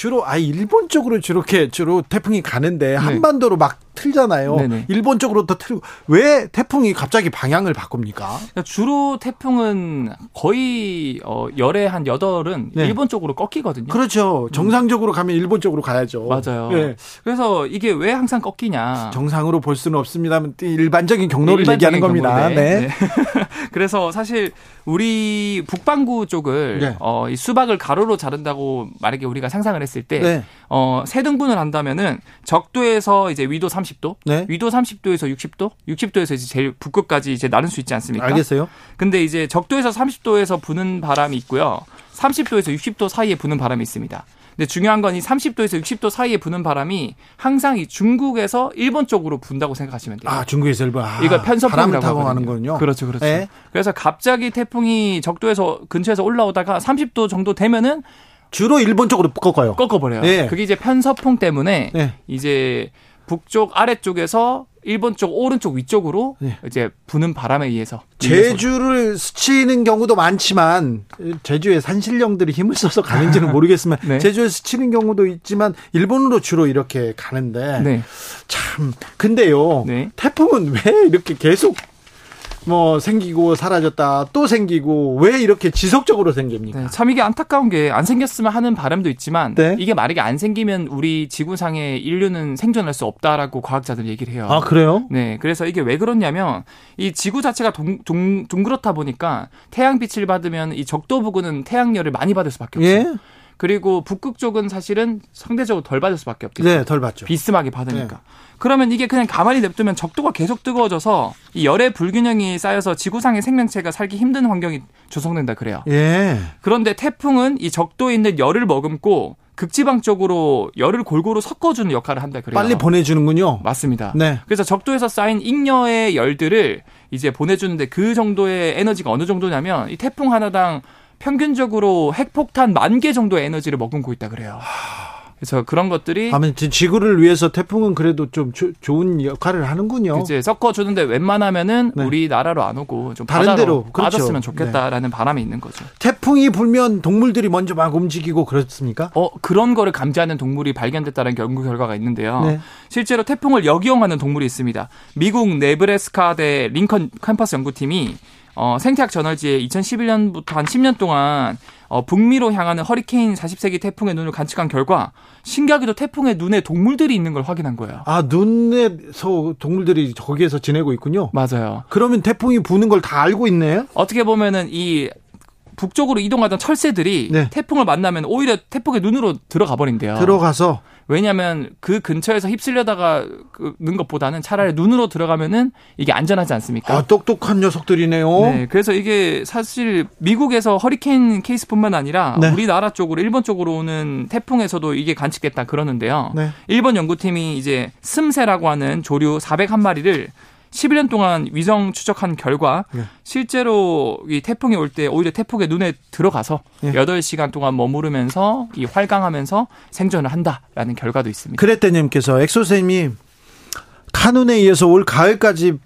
주로 아 일본 쪽으로 저렇게 주로 태풍이 가는데 네. 한반도로 막 틀잖아요. 네네. 일본 쪽으로 더 틀고 왜 태풍이 갑자기 방향을 바꿉니까? 그러니까 주로 태풍은 거의 어 열에 한 여덟은 네. 일본 쪽으로 꺾이거든요. 그렇죠. 정상적으로 가면 일본 쪽으로 가야죠. 맞아요. 네. 그래서 이게 왜 항상 꺾이냐? 정상으로 볼 수는 없습니다만 일반적인 경로를 일반적인 얘기하는 겁니다. 네. 네. [laughs] [laughs] 그래서 사실 우리 북반구 쪽을 네. 어, 이 수박을 가로로 자른다고 만약에 우리가 상상을 했을 때 네. 어, 세 등분을 한다면은 적도에서 이제 위도 30도, 네. 위도 30도에서 60도, 60도에서 이제 제일 북극까지 이제 나눌 수 있지 않습니까? 알겠어요. 근데 이제 적도에서 30도에서 부는 바람이 있고요. 30도에서 60도 사이에 부는 바람이 있습니다. 근데 중요한 건 이 30도에서 60도 사이에 부는 바람이 항상 이 중국에서 일본 쪽으로 분다고 생각하시면 돼요. 아, 중국에서 일본. 아, 이거 편서풍이라고 타고 가는 거군요. 그렇죠, 그렇죠. 네. 그래서 갑자기 태풍이 적도에서 근처에서 올라오다가 30도 정도 되면은 주로 일본 쪽으로 꺾어요. 꺾어버려요. 네. 그게 이제 편서풍 때문에 네. 이제 북쪽 아래쪽에서 일본 쪽 오른쪽 위쪽으로 네. 이제 부는 바람에 의해서 제주를 스치는 경우도 많지만 제주의 산신령들이 힘을 써서 가는지는 [laughs] 모르겠지만 네. 제주에 스치는 경우도 있지만 일본으로 주로 이렇게 가는데 네. 참 근데요 네. 태풍은 왜 이렇게 계속 뭐 생기고 사라졌다 또 생기고 왜 이렇게 지속적으로 생깁니까? 네, 참 이게 안타까운 게 안 생겼으면 하는 바람도 있지만 네? 이게 만약에 안 생기면 우리 지구상의 인류는 생존할 수 없다라고 과학자들 얘기를 해요. 아 그래요? 네, 그래서 이게 왜 그렇냐면 이 지구 자체가 동, 동, 둥그렇다 보니까 태양 빛을 받으면 이 적도 부근은 태양열을 많이 받을 수밖에 없어요. 예? 그리고 북극 쪽은 사실은 상대적으로 덜 받을 수밖에 없겠죠. 네, 덜 받죠. 비스하게 받으니까. 네. 그러면 이게 그냥 가만히 냅두면 적도가 계속 뜨거워져서 이 열의 불균형이 쌓여서 지구상의 생명체가 살기 힘든 환경이 조성된다 그래요. 예. 그런데 태풍은 이 적도에 있는 열을 머금고 극지방 쪽으로 열을 골고루 섞어주는 역할을 한다 그래요. 빨리 보내주는군요. 맞습니다. 네. 그래서 적도에서 쌓인 잉여의 열들을 이제 보내주는데 그 정도의 에너지가 어느 정도냐면 이 태풍 하나당 평균적으로 핵폭탄 만 개 정도의 에너지를 머금고 있다 그래요. 그래서 그런 것들이 아면 지구를 위해서 태풍은 그래도 좀 조, 좋은 역할을 하는군요. 이제 섞어 주는데 웬만하면은 네. 우리 나라로 안 오고 좀 다른 데로 그렇죠. 빠졌으면 좋겠다라는 네. 바람이 있는 거죠. 태풍이 불면 동물들이 먼저 막 움직이고 그렇습니까? 어 그런 거를 감지하는 동물이 발견됐다는 연구 결과가 있는데요. 네. 실제로 태풍을 역이용하는 동물이 있습니다. 미국 네브래스카대 링컨 캠퍼스 연구팀이 어, 생태학 저널지에 2011년부터 한 10년 동안 어, 북미로 향하는 허리케인 40세기 태풍의 눈을 관측한 결과 신기하게도 태풍의 눈에 동물들이 있는 걸 확인한 거예요. 아, 눈에서 동물들이 거기에서 지내고 있군요. 맞아요. 그러면 태풍이 부는 걸 다 알고 있네요. 어떻게 보면은 이 북쪽으로 이동하던 철새들이 네. 태풍을 만나면 오히려 태풍의 눈으로 들어가 버린대요. 들어가서 왜냐하면 그 근처에서 휩쓸려다가 는 것보다는 차라리 눈으로 들어가면은 이게 안전하지 않습니까? 아, 똑똑한 녀석들이네요. 네, 그래서 이게 사실 미국에서 허리케인 케이스뿐만 아니라 네. 우리나라 쪽으로 일본 쪽으로 오는 태풍에서도 이게 관측됐다 그러는데요. 네. 일본 연구팀이 이제 스세라고 하는 조류 401마리를 11년 동안 위성 추적한 결과 예. 실제로 이 태풍이 올 때 오히려 태풍의 눈에 들어가서 예. 8시간 동안 머무르면서 이 활강하면서 생존을 한다라는 결과도 있습니다. 그랬대님께서 엑소쌤이 카눈에 의해서 올 가을까지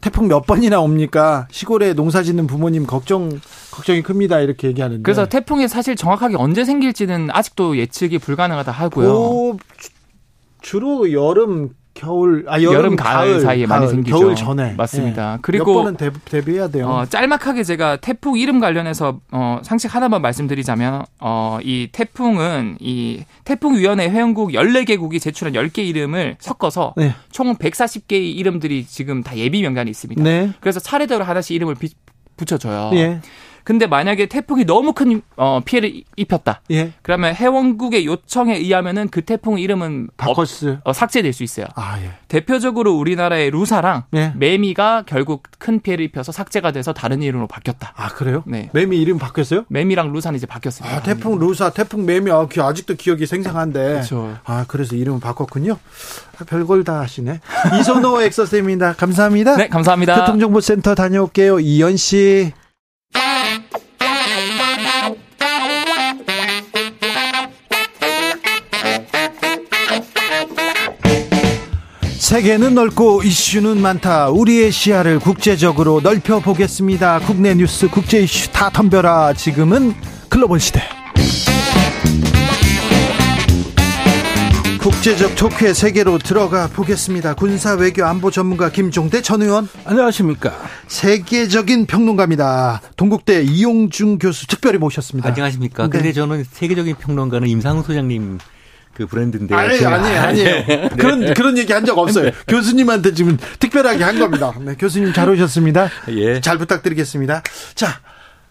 태풍 몇 번이나 옵니까? 시골에 농사 짓는 부모님 걱정 걱정이 큽니다. 이렇게 얘기하는데. 그래서 태풍이 사실 정확하게 언제 생길지는 아직도 예측이 불가능하다 하고요. 주로 여름 겨울 아 여름, 여름 가을, 가을, 사이에 가을, 많이 생기죠. 겨울 전에 맞습니다. 네. 그리고 몇 번은 대비, 해야 돼요. 어, 짤막하게 제가 태풍 이름 관련해서 어, 상식 하나만 말씀드리자면 어, 이 태풍은 이 태풍 위원회 회원국 14개국이 제출한 10개 이름을 섞어서 네. 총 140개의 이름들이 지금 다 예비 명단이 있습니다. 네. 그래서 차례대로 하나씩 이름을 비, 붙여줘요. 예. 근데 만약에 태풍이 너무 큰 어, 피해를 입혔다. 예. 그러면 해원국의 요청에 의하면은 그 태풍 이름은 바꿔 어, 어, 삭제될 수 있어요. 아, 예. 대표적으로 우리나라의 루사랑 예. 매미가 결국 큰 피해를 입혀서 삭제가 돼서 다른 이름으로 바뀌었다. 아 그래요? 네. 매미 이름 바뀌었어요? 매미랑 루사는 이제 바뀌었습니다. 아 태풍 루사, 태풍 매미 아, 아직도 기억이 생생한데. 그렇죠. 아 그래서 이름을 바꿨군요. 아, 별걸 다 하시네. 이선호 [laughs] 엑서쌤입니다. 감사합니다. 네, 감사합니다. 교통정보센터 다녀올게요. 이현 씨. 세계는 넓고 이슈는 많다. 우리의 시야를 국제적으로 넓혀 보겠습니다. 국내 뉴스, 국제 이슈 다 덤벼라. 지금은 글로벌 시대. 국제적 토크의 세계로 들어가 보겠습니다. 군사 외교 안보 전문가 김종대 전 의원. 안녕하십니까. 세계적인 평론가입니다. 동국대 이용중 교수 특별히 모셨습니다. 안녕하십니까. 네. 근데 저는 세계적인 평론가는 임상훈 소장님 그 브랜드인데. 아니, 아니에요, 아니에요. [laughs] 네. 그런, 그런 얘기 한 적 없어요. 네. 교수님한테 지금 특별하게 한 겁니다. 네, 교수님 잘 오셨습니다. 예. 잘 부탁드리겠습니다. 자,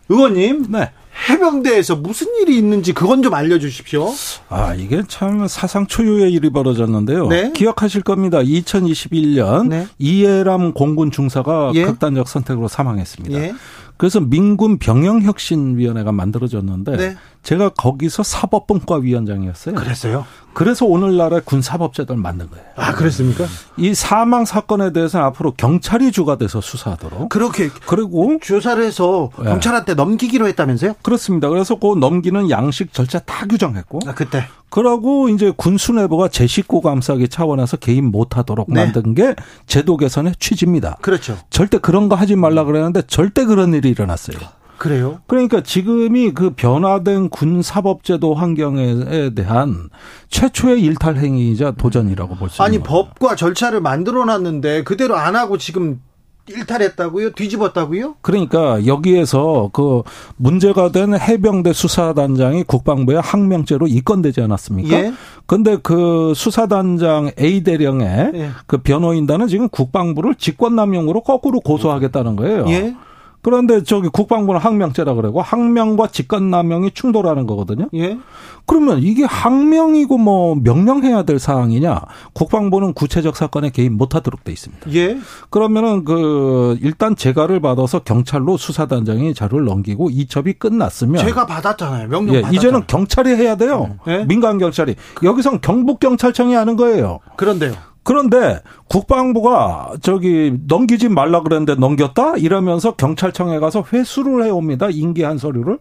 의원님. 네. 해병대에서 무슨 일이 있는지 그건 좀 알려주십시오. 아 이게 참 사상 초유의 일이 벌어졌는데요. 네? 기억하실 겁니다. 2021년 네. 이해람 공군 중사가 예? 극단적 선택으로 사망했습니다. 예? 그래서 민군 병영혁신위원회가 만들어졌는데 네. 제가 거기서 사법분과 위원장이었어요. 그랬어요? 그래서 오늘날의 군사법제도를 만든 거예요. 아, 그랬습니까? 이 사망 사건에 대해서는 앞으로 경찰이 주가 돼서 수사하도록. 그렇게. 그리고 조사를 해서 네. 경찰한테 넘기기로 했다면서요? 그렇습니다. 그래서 그 넘기는 양식 절차 다 규정했고. 아, 그때. 그러고 이제 군수내부가 제 식구 감싸기 차원에서 개입 못하도록 네. 만든 게 제도 개선의 취지입니다. 그렇죠. 절대 그런 거 하지 말라 그랬는데 절대 그런 일이 일어났어요. 그래요? 그러니까 지금이 그 변화된 군 사법제도 환경에 대한 최초의 일탈 행위이자 도전이라고 볼 수 있는 아니 법과 절차를 만들어 놨는데 그대로 안 하고 지금 일탈했다고요? 뒤집었다고요? 그러니까 여기에서 그 문제가 된 해병대 수사단장이 국방부에 항명죄로 입건되지 않았습니까? 예. 근데 그 수사단장 A 대령의 예. 그 변호인단은 지금 국방부를 직권남용으로 거꾸로 고소하겠다는 거예요. 예. 그런데 저기 국방부는 항명죄라 그러고 항명과 직권남용이 충돌하는 거거든요. 예. 그러면 이게 항명이고 뭐 명령해야 될 사항이냐? 국방부는 구체적 사건에 개입 못하도록 돼 있습니다. 예. 그러면은 그 일단 재가를 받아서 경찰로 수사단장이 자료를 넘기고 이첩이 끝났으면 제가 받았잖아요. 명령 예, 받았잖아요. 이제는 경찰이 해야 돼요. 예? 민간 경찰이 여기선 경북 경찰청이 하는 거예요. 그런데요. 그런데 국방부가 저기 넘기지 말라 그랬는데 넘겼다 이러면서 경찰청에 가서 회수를 해옵니다. 인계한 서류를.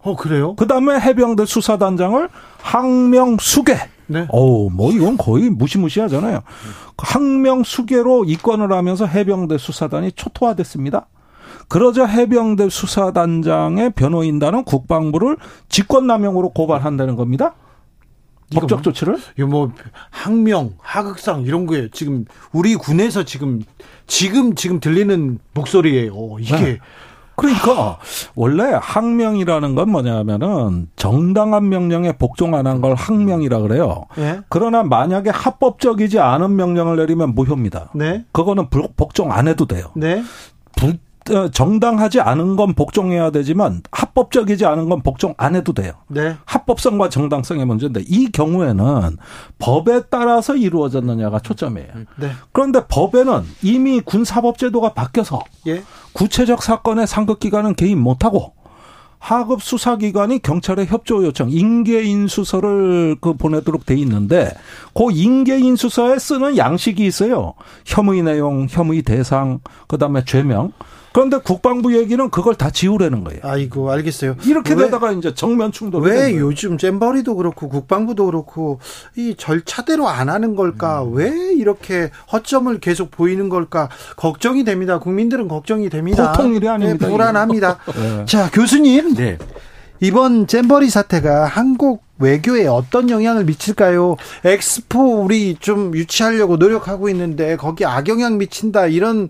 어 그래요? 그다음에 해병대 수사단장을 항명 수계. 네. 어우 뭐 이건 거의 무시무시하잖아요. 항명 수계로 입건을 하면서 해병대 수사단이 초토화됐습니다. 그러자 해병대 수사단장의 변호인단은 국방부를 직권남용으로 고발한다는 겁니다. 법적 조치를? 이거 뭐 항명, 하극상 이런 거에 지금 우리 군에서 지금 지금 지금 들리는 목소리예요. 이게 네. 그러니까 원래 항명이라는 건 뭐냐면은 정당한 명령에 복종 안 한 걸 항명이라 그래요. 네. 그러나 만약에 합법적이지 않은 명령을 내리면 무효입니다. 네. 그거는 복종 안 해도 돼요. 네. 어, 정당하지 않은 건 복종해야 되지만 합법적이지 않은 건 복종 안 해도 돼요. 네. 합법성과 정당성의 문제인데 이 경우에는 법에 따라서 이루어졌느냐가 초점이에요. 네. 그런데 법에는 이미 군사법제도가 바뀌어서 예. 구체적 사건의 상급 기관은 개입 못하고 하급 수사기관이 경찰에 협조 요청, 인계인수서를 그 보내도록 돼 있는데, 그 인계인수서에 쓰는 양식이 있어요. 혐의 내용, 혐의 대상, 그 다음에 죄명. 그런데 국방부 얘기는 그걸 다 지우려는 거예요. 아이고 알겠어요. 이렇게 왜, 되다가 이제 정면 충돌. 왜 요즘 잼버리도 그렇고 국방부도 그렇고 이 절차대로 안 하는 걸까? 음. 왜 이렇게 허점을 계속 보이는 걸까? 걱정이 됩니다. 국민들은 걱정이 됩니다. 보통 일이 아닙니다. 네, 불안합니다. [laughs] 네. 자 교수님. 네. 이번 잼버리 사태가 한국 외교에 어떤 영향을 미칠까요? 엑스포 우리 좀 유치하려고 노력하고 있는데 거기 악영향 미친다 이런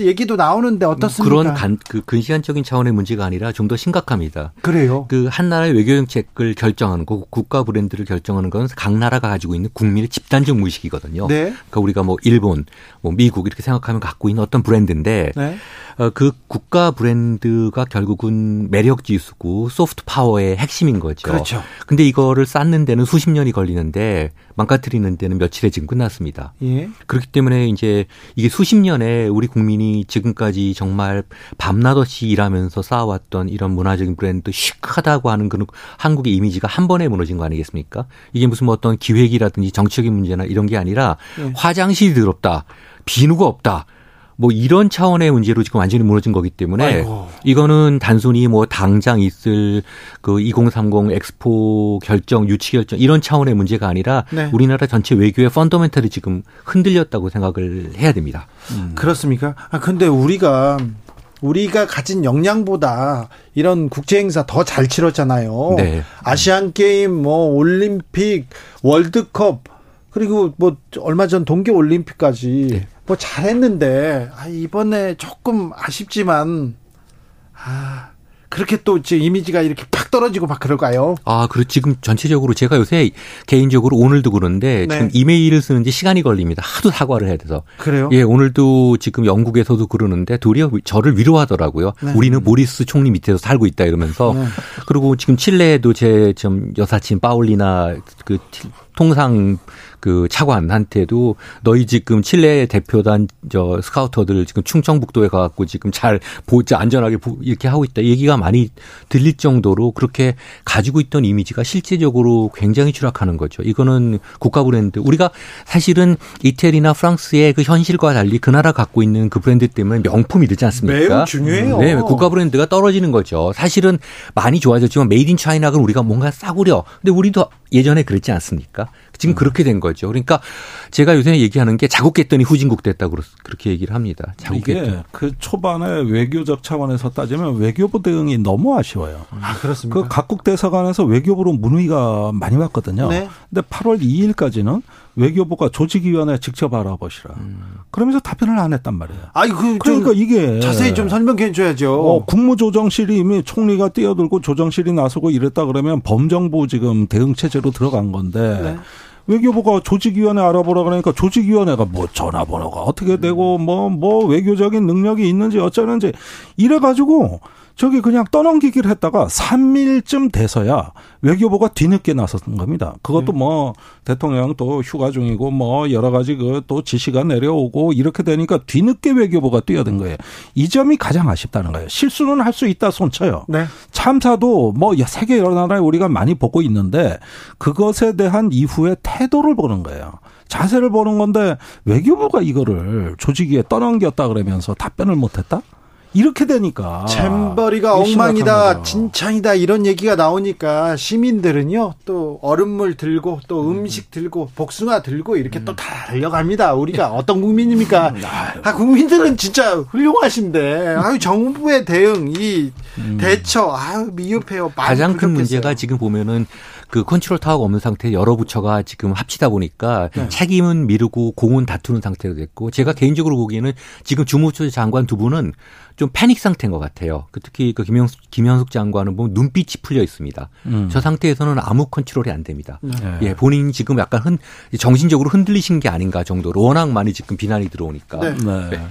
얘기도 나오는데 어떻습니까? 그런 간, 그 근시안적인 차원의 문제가 아니라 좀 더 심각합니다. 그래요? 그 한 나라의 외교 정책을 결정하는 거, 국가 브랜드를 결정하는 건 각 나라가 가지고 있는 국민의 집단적 무의식이거든요. 네. 그러니까 우리가 뭐 일본, 뭐 미국 이렇게 생각하면 갖고 있는 어떤 브랜드인데 네. 어, 그 국가 브랜드가 결국은 매력 지수고 소프트 파워의 핵심인 거죠. 그렇죠. 근데 이거를 쌓는 데는 수십 년이 걸리는데 망가뜨리는 데는 며칠에 지금 끝났습니다. 예. 그렇기 때문에 이제 이게 수십 년에 우리 국민이 지금까지 정말 밤낮 없이 일하면서 쌓아왔던 이런 문화적인 브랜드 시크하다고 하는 그런 한국의 이미지가 한 번에 무너진 거 아니겠습니까? 이게 무슨 뭐 어떤 기획이라든지 정치적인 문제나 이런 게 아니라 예. 화장실이 더럽다. 비누가 없다. 뭐 이런 차원의 문제로 지금 완전히 무너진 거기 때문에 아이고. 이거는 단순히 뭐 당장 있을 그 2030 엑스포 결정 유치 결정 이런 차원의 문제가 아니라 네. 우리나라 전체 외교의 펀더멘털이 지금 흔들렸다고 생각을 해야 됩니다. 음. 그렇습니까? 아 근데 우리가 우리가 가진 역량보다 이런 국제 행사 더 잘 치렀잖아요. 네. 아시안 게임 뭐 올림픽 월드컵 그리고 뭐 얼마 전 동계 올림픽까지 네. 뭐 잘했는데 아, 이번에 조금 아쉽지만 아 그렇게 또 이제 이미지가 이렇게 팍 떨어지고 막 그럴까요? 아, 그리고 지금 전체적으로 제가 요새 개인적으로 오늘도 그러는데 네. 지금 이메일을 쓰는데 시간이 걸립니다. 하도 사과를 해야 돼서. 그래요? 예, 오늘도 지금 영국에서도 그러는데 도리어 저를 위로하더라고요. 네. 우리는 모리스 총리 밑에서 살고 있다 이러면서. 네. 그리고 지금 칠레에도 제 좀 여사친 파울리나 그 통상 그 차관한테도 너희 지금 칠레 대표단 저 스카우터들 지금 충청북도에 가갖고 지금 잘 보자 안전하게 이렇게 하고 있다 얘기가 많이 들릴 정도로 그렇게 가지고 있던 이미지가 실제적으로 굉장히 추락하는 거죠. 이거는 국가 브랜드 우리가 사실은 이태리나 프랑스의 그 현실과 달리 그 나라 갖고 있는 그 브랜드 때문에 명품이 되지 않습니까? 매우 중요해요. 네, 국가 브랜드가 떨어지는 거죠. 사실은 많이 좋아 졌지만 Made in China가 우리가 뭔가 싸구려. 근데 우리도 예전에 그랬지 않습니까? 지금 음. 그렇게 된 거죠. 그러니까 제가 요새 얘기하는 게 자고 깼더니 후진국 됐다고 그렇게 얘기를 합니다. 자고 깼더니. 그 초반에 외교적 차원에서 따지면 외교부 대응이 너무 아쉬워요. 아, 그렇습니까? 그 각국 대사관에서 외교부로 문의가 많이 왔거든요. 네. 근데 8월 2일까지는 외교부가 조직위원회 직접 알아보시라. 음. 그러면서 답변을 안 했단 말이에요. 아니 그 그러니까 이게 자세히 좀 설명해 줘야죠. 어, 국무조정실이 이미 총리가 뛰어들고 조정실이 나서고 이랬다 그러면 범정부 지금 대응 체제로 들어간 건데 네. 외교부가 조직위원회 알아보라 그러니까 조직위원회가 뭐 전화번호가 어떻게 되고 뭐뭐 뭐 외교적인 능력이 있는지 어쩌는지 이래 가지고 저기 그냥 떠넘기기를 했다가 3일쯤 돼서야 외교부가 뒤늦게 나섰던 겁니다. 그것도 네. 뭐 대통령 또 휴가 중이고 뭐 여러 가지 그 또 지시가 내려오고 이렇게 되니까 뒤늦게 외교부가 뛰어든 거예요. 이 점이 가장 아쉽다는 거예요. 실수는 할 수 있다 손쳐요. 네. 참사도 뭐 세계 여러 나라에 우리가 많이 보고 있는데 그것에 대한 이후의 태도를 보는 거예요. 자세를 보는 건데 외교부가 이거를 조직위에 떠넘겼다 그러면서 답변을 못했다? 이렇게 되니까 잼버리가 엉망이다, 진창이다 이런 얘기가 나오니까 시민들은요 또 얼음물 들고 또 음. 음식 들고 복숭아 들고 이렇게 음. 또다 달려갑니다. 우리가 어떤 국민입니까? [laughs] 음, 아 국민들은 진짜 훌륭하신데 아유 정부의 대응 이 음. 대처 아유 미흡해요. 가장 큰 문제가 지금 보면은 그 컨트롤 타워가 없는 상태 여러 부처가 지금 합치다 보니까 네. 책임은 미루고 공은 다투는 상태로 됐고 제가 개인적으로 보기에는 지금 주무처 장관 두 분은 좀 패닉 상태인 것 같아요. 그 특히 그 김영숙, 김현숙 장관은 보면 눈빛이 풀려 있습니다. 음. 저 상태에서는 아무 컨트롤이 안 됩니다. 네. 예, 본인이 지금 약간 흔, 정신적으로 흔들리신 게 아닌가 정도로 워낙 많이 지금 비난이 들어오니까. 네. 네. 네.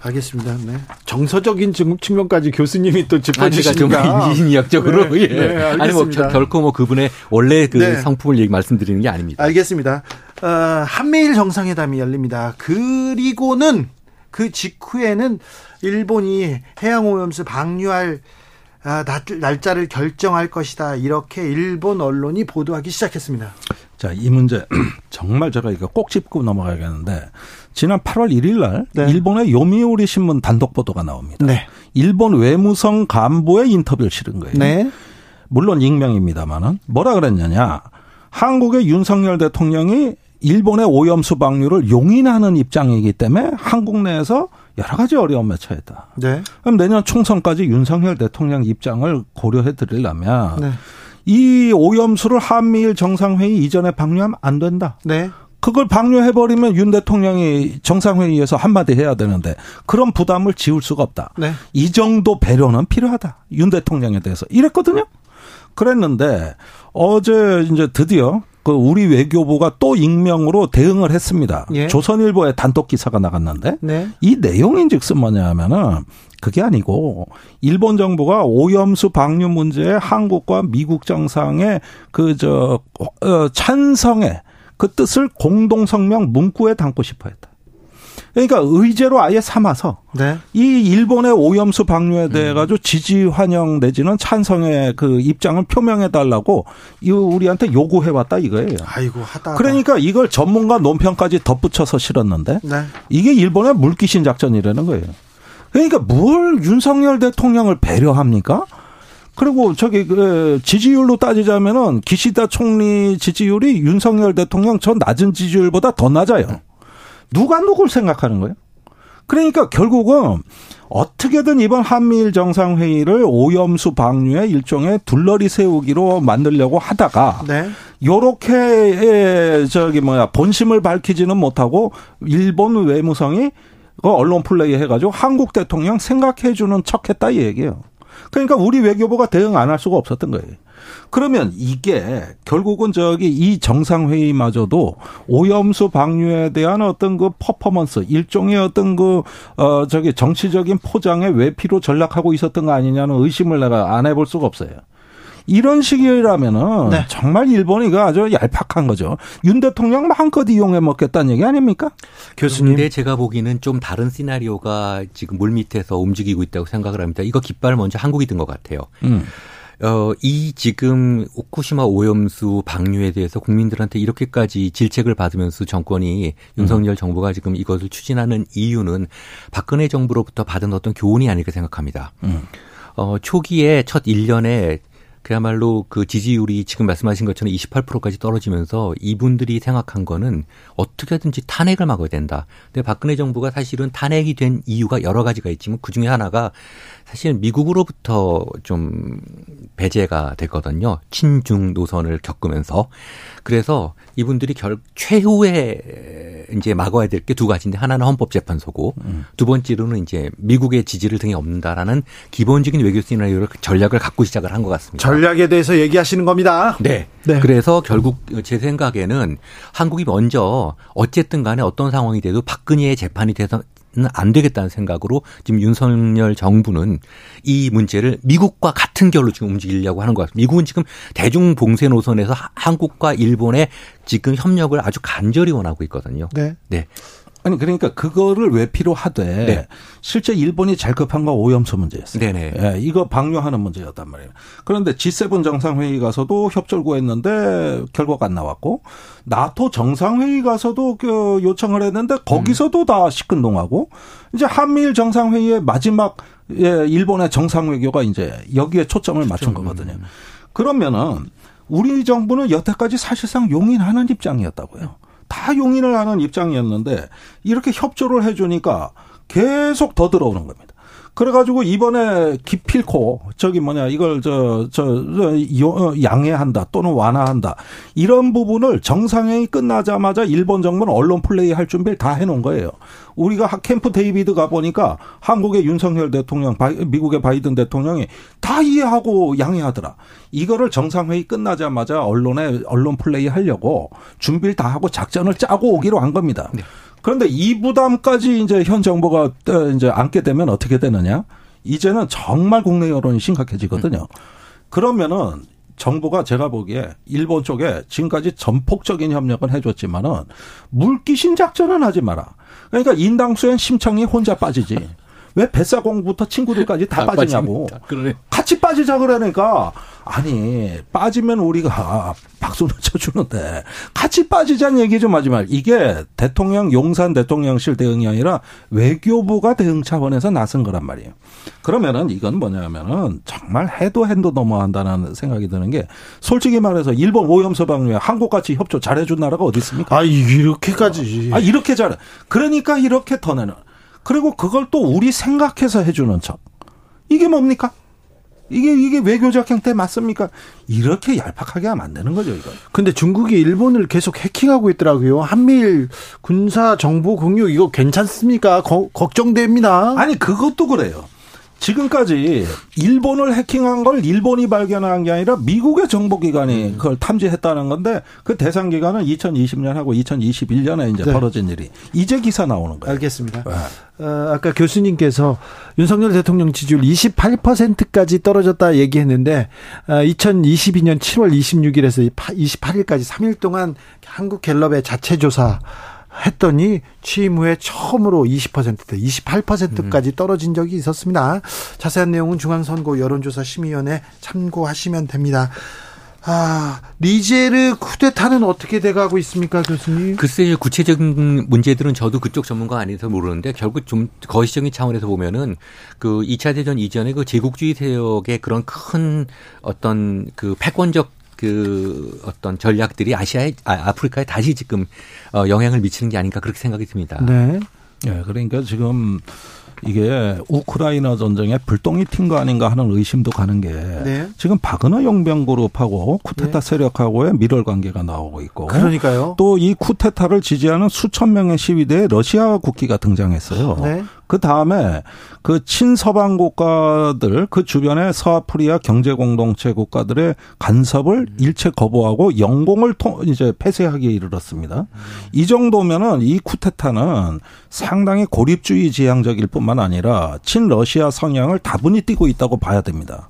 알겠습니다. 네. 정서적인 측면까지 교수님이 또 짚어주시니까 인지학적으로 네, 예. 네, 아니 뭐 결코 뭐 그분의 원래 그 네. 성품을 얘기 말씀드리는 게 아닙니다. 알겠습니다. 어, 한미일 정상회담이 열립니다. 그리고는 그 직후에는 일본이 해양오염수 방류할 아, 날짜를 결정할 것이다. 이렇게 일본 언론이 보도하기 시작했습니다. 자, 이 문제 [clears throat] 정말 제가 이거 꼭 짚고 넘어가야겠는데 지난 8월 1일 날 네. 일본의 요미우리 신문 단독 보도가 나옵니다. 네. 일본 외무성 간부의 인터뷰를 실은 거예요. 네. 물론 익명입니다만은 뭐라 그랬냐냐. 한국의 윤석열 대통령이 일본의 오염 수 방류를 용인하는 입장이기 때문에 한국 내에서 여러 가지 어려움에 처했다. 네. 그럼 내년 총선까지 윤석열 대통령 입장을 고려해 드리려면 네. 이 오염수를 한미일 정상회의 이전에 방류하면 안 된다. 네. 그걸 방류해 버리면 윤 대통령이 정상회의에서 한마디 해야 되는데 그런 부담을 지울 수가 없다. 네. 이 정도 배려는 필요하다. 윤 대통령에 대해서 이랬거든요. 그랬는데 어제 이제 드디어 그 우리 외교부가 또 익명으로 대응을 했습니다. 예. 조선일보에 단독 기사가 나갔는데 네. 이 내용인즉슨 뭐냐면은 그게 아니고 일본 정부가 오염수 방류 문제에 한국과 미국 정상의 그저 어, 찬성의 그 뜻을 공동 성명 문구에 담고 싶어 했다. 그러니까 의제로 아예 삼아서 네. 이 일본의 오염수 방류에 대해 음. 가지고 지지 환영 내지는 찬성의 그 입장을 표명해 달라고 이 우리한테 요구해 왔다 이거예요. 아이고 하다. 그러니까 이걸 전문가 논평까지 덧붙여서 실었는데 네. 이게 일본의 물귀신 작전이라는 거예요. 그러니까 뭘 윤석열 대통령을 배려합니까? 그리고 저기 그 지지율로 따지자면은 기시다 총리 지지율이 윤석열 대통령 전 낮은 지지율보다 더 낮아요. 누가 누굴 생각하는 거예요? 그러니까 결국은 어떻게든 이번 한미일 정상회의를 오염수 방류의 일종의 둘러리 세우기로 만들려고 하다가 네. 요렇게 저기 뭐야 본심을 밝히지는 못하고 일본 외무성이 그 언론 플레이 해가지고 한국 대통령 생각해주는 척했다 이 얘기예요. 그러니까 우리 외교부가 대응 안 할 수가 없었던 거예요. 그러면 이게 결국은 저기 이 정상회의마저도 오염수 방류에 대한 어떤 그 퍼포먼스 일종의 어떤 그 어 저기 정치적인 포장의 외피로 전락하고 있었던 거 아니냐는 의심을 내가 안 해볼 수가 없어요. 이런 식이라면은 네. 정말 일본이 가 아주 얄팍한 거죠. 윤 대통령 마음껏 이용해 먹겠다는 얘기 아닙니까? 교수님. 근데 제가 보기에는 좀 다른 시나리오가 지금 물밑에서 움직이고 있다고 생각을 합니다. 이거 깃발 먼저 한국이 든 것 같아요. 음. 어, 이 지금 오쿠시마 오염수 방류에 대해서 국민들한테 이렇게까지 질책을 받으면서 정권이 윤석열 정부가 지금 이것을 추진하는 이유는 박근혜 정부로부터 받은 어떤 교훈이 아닐까 생각합니다. 음. 어, 초기에 첫 1년에 그야말로 그 지지율이 지금 말씀하신 것처럼 28%까지 떨어지면서 이분들이 생각한 거는 어떻게든지 탄핵을 막아야 된다. 근데 박근혜 정부가 사실은 탄핵이 된 이유가 여러 가지가 있지만 그 중에 하나가 사실 미국으로부터 좀 배제가 됐거든요. 친중 노선을 겪으면서. 그래서 이분들이 결 최후에 이제 막아야 될 게 두 가지인데 하나는 헌법재판소고 음. 두 번째로는 이제 미국의 지지를 등에 없는다라는 기본적인 외교 시나리오를 전략을 갖고 시작을 한 것 같습니다. 전략에 대해서 얘기하시는 겁니다. 네. 네. 그래서 결국 제 생각에는 한국이 먼저 어쨌든 간에 어떤 상황이 돼도 박근혜의 재판이 돼서 안 되겠다는 생각으로 지금 윤석열 정부는 이 문제를 미국과 같은 결로 지금 움직이려고 하는 것 같습니다. 미국은 지금 대중 봉쇄 노선에서 한국과 일본의 지금 협력을 아주 간절히 원하고 있거든요. 네. 네. 아니 그러니까 그거를 왜 필요하되 네. 실제 일본이 잘 급한 건 오염수 문제였어요. 네네. 예, 이거 방류하는 문제였단 말이에요. 그런데 G7 정상회의 가서도 협조를 구했는데 결과가 안 나왔고 나토 정상회의 가서도 그 요청을 했는데 거기서도 음. 다 시큰둥하고 이제 한미일 정상회의의 마지막 예, 일본의 정상외교가 이제 여기에 초점을 맞춘 거거든요. 그러면은 우리 정부는 여태까지 사실상 용인하는 입장이었다고요. 다 용인을 하는 입장이었는데 이렇게 협조를 해주니까 계속 더 들어오는 겁니다. 그래가지고 이번에 기필코 저기 뭐냐 이걸 저저 양해한다 또는 완화한다 이런 부분을 정상회의 끝나자마자 일본 정부는 언론 플레이 할 준비를 다 해놓은 거예요. 우리가 캠프 데이비드 가 보니까 한국의 윤석열 대통령, 미국의 바이든 대통령이 다 이해하고 양해하더라. 이거를 정상회의 끝나자마자 언론에 언론 플레이 하려고 준비를 다 하고 작전을 짜고 오기로 한 겁니다. 네. 그런데 이 부담까지 이제 현 정부가 이제 안게 되면 어떻게 되느냐? 이제는 정말 국내 여론이 심각해지거든요. 그러면은 정부가 제가 보기에 일본 쪽에 지금까지 전폭적인 협력은 해줬지만은 물귀신 작전은 하지 마라. 그러니까 인당 수엔 심청이 혼자 빠지지. 왜 뱃사공부터 친구들까지 다 빠지냐고. 같이 빠지자 그러니까 아니 빠지면 우리가 박수를 [laughs] 쳐주는데 같이 빠지자는 얘기 좀 하지 말. 이게 대통령 용산 대통령실 대응이 아니라 외교부가 대응 차원에서 나선 거란 말이에요. 그러면은 이건 뭐냐면은 정말 해도 해도 넘어간다는 생각이 드는 게 솔직히 말해서 일본 오염수 방류에 한국같이 협조 잘해준 나라가 어디 있습니까? 아 이렇게까지. 아 이렇게 잘해. 그러니까 이렇게 더 내는. 그리고 그걸 또 우리 생각해서 해주는 척. 이게 뭡니까? 이게 이게 외교적 형태 맞습니까? 이렇게 얄팍하게 하면 안 되는 거죠, 이거. 근데 중국이 일본을 계속 해킹하고 있더라고요. 한미일 군사 정보 공유 이거 괜찮습니까? 거, 걱정됩니다. 아니 그것도 그래요. 지금까지 일본을 해킹한 걸 일본이 발견한 게 아니라 미국의 정보기관이 음. 그걸 탐지했다는 건데 그 대상 기간은 2020년하고 2021년에 이제 네. 벌어진 일이 이제 기사 나오는 거예요. 알겠습니다. 네. 어, 아까 교수님께서 윤석열 대통령 지지율 28%까지 떨어졌다 얘기했는데 어, 2022년 7월 26일에서 28일까지 3일 동안 한국갤럽의 자체 조사 했더니 취임 후에 처음으로 20%대 28%까지 음. 떨어진 적이 있었습니다. 자세한 내용은 중앙선거 여론조사 심의위원회 참고하시면 됩니다. 아, 리제르 쿠데타는 어떻게 돼가고 있습니까, 교수님? 글쎄요, 구체적인 문제들은 저도 그쪽 전문가 아니어서 모르는데 결국 좀 거시적인 차원에서 보면은 그 2차 대전 이전에 그 제국주의 세력의 그런 큰 어떤 그 패권적 그 어떤 전략들이 아시아에 아, 아프리카에 다시 지금 어, 영향을 미치는 게 아닌가 그렇게 생각이 듭니다. 네. 예, 그러니까 지금 이게 우크라이나 전쟁에 불똥이 튄 거 아닌가 하는 의심도 가는 게 네. 지금 바그너 용병 그룹하고 쿠데타 네. 세력하고의 밀월 관계가 나오고 있고 그러니까요. 또 이 쿠데타를 지지하는 수천 명의 시위대에 러시아 국기가 등장했어요. 네. 그 다음에 그 친서방 국가들 그 주변의 서아프리아 경제 공동체 국가들의 간섭을 일체 거부하고 영공을 통 이제 폐쇄하기에 이르렀습니다. 음. 이 정도면은 이 쿠데타는 상당히 고립주의 지향적일 뿐만 아니라 친러시아 성향을 다분히 띠고 있다고 봐야 됩니다.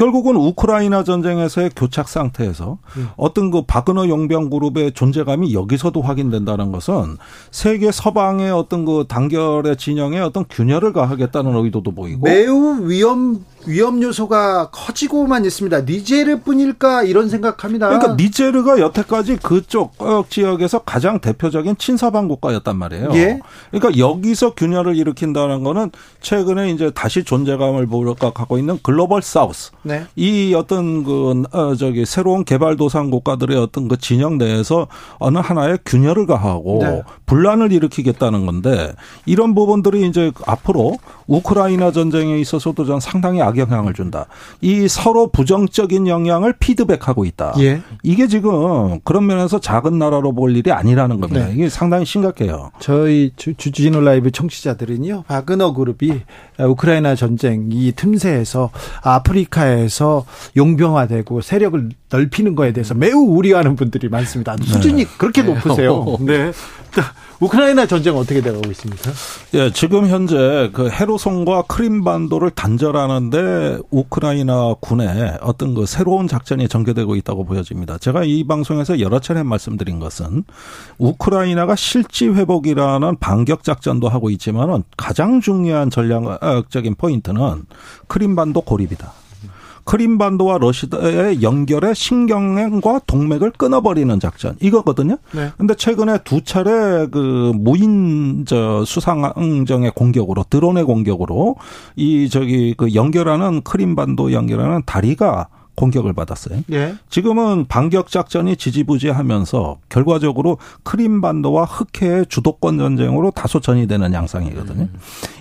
결국은 우크라이나 전쟁에서의 교착 상태에서 음. 어떤 그 바그너 용병 그룹의 존재감이 여기서도 확인된다는 것은 세계 서방의 어떤 그 단결의 진영에 어떤 균열을 가하겠다는 의도도 보이고 매우 위험 위험 요소가 커지고만 있습니다. 니제르뿐일까 이런 생각합니다. 그러니까 니제르가 여태까지 그쪽 지역에서 가장 대표적인 친서방 국가였단 말이에요. 예? 그러니까 여기서 균열을 일으킨다는 거는 최근에 이제 다시 존재감을 부각하고 있는 글로벌 사우스. 네. 이 어떤 그 어, 저기 새로운 개발도상 국가들의 어떤 그 진영 내에서 어느 하나의 균열을 가하고 네. 분란을 일으키겠다는 건데 이런 부분들이 이제 앞으로 우크라이나 전쟁에 있어서도 전 상당히 악영향을 준다. 이 서로 부정적인 영향을 피드백하고 있다. 예. 이게 지금 그런 면에서 작은 나라로 볼 일이 아니라는 겁니다. 네. 이게 상당히 심각해요. 저희 주, 주진우 라이브 청취자들은요. 바그너 그룹이 우크라이나 전쟁 이 틈새에서 아프리카에 서 용병화되고 세력을 넓히는 거에 대해서 매우 우려하는 분들이 많습니다. 수준이 네. 그렇게 높으세요. 네. 우크라이나 전쟁 어떻게 돼가고 있습니까? 예, 지금 현재 그 헤르손과 크림반도를 단절하는데 우크라이나 군의 어떤 그 새로운 작전이 전개되고 있다고 보여집니다. 제가 이 방송에서 여러 차례 말씀드린 것은 우크라이나가 실지 회복이라는 반격 작전도 하고 있지만은 가장 중요한 전략적인 포인트는 크림반도 고립이다. 크림반도와 러시아의 연결의 신경과 동맥을 끊어버리는 작전 이거거든요. 네. 근데 최근에 두 차례 그 무인 저 수상정의 공격으로 드론의 공격으로 이 저기 그 연결하는 크림반도 연결하는 다리가 공격을 받았어요. 예. 지금은 반격 작전이 지지부지하면서 결과적으로 크림반도와 흑해의 주도권 전쟁으로 다소 전이되는 양상이거든요. 음.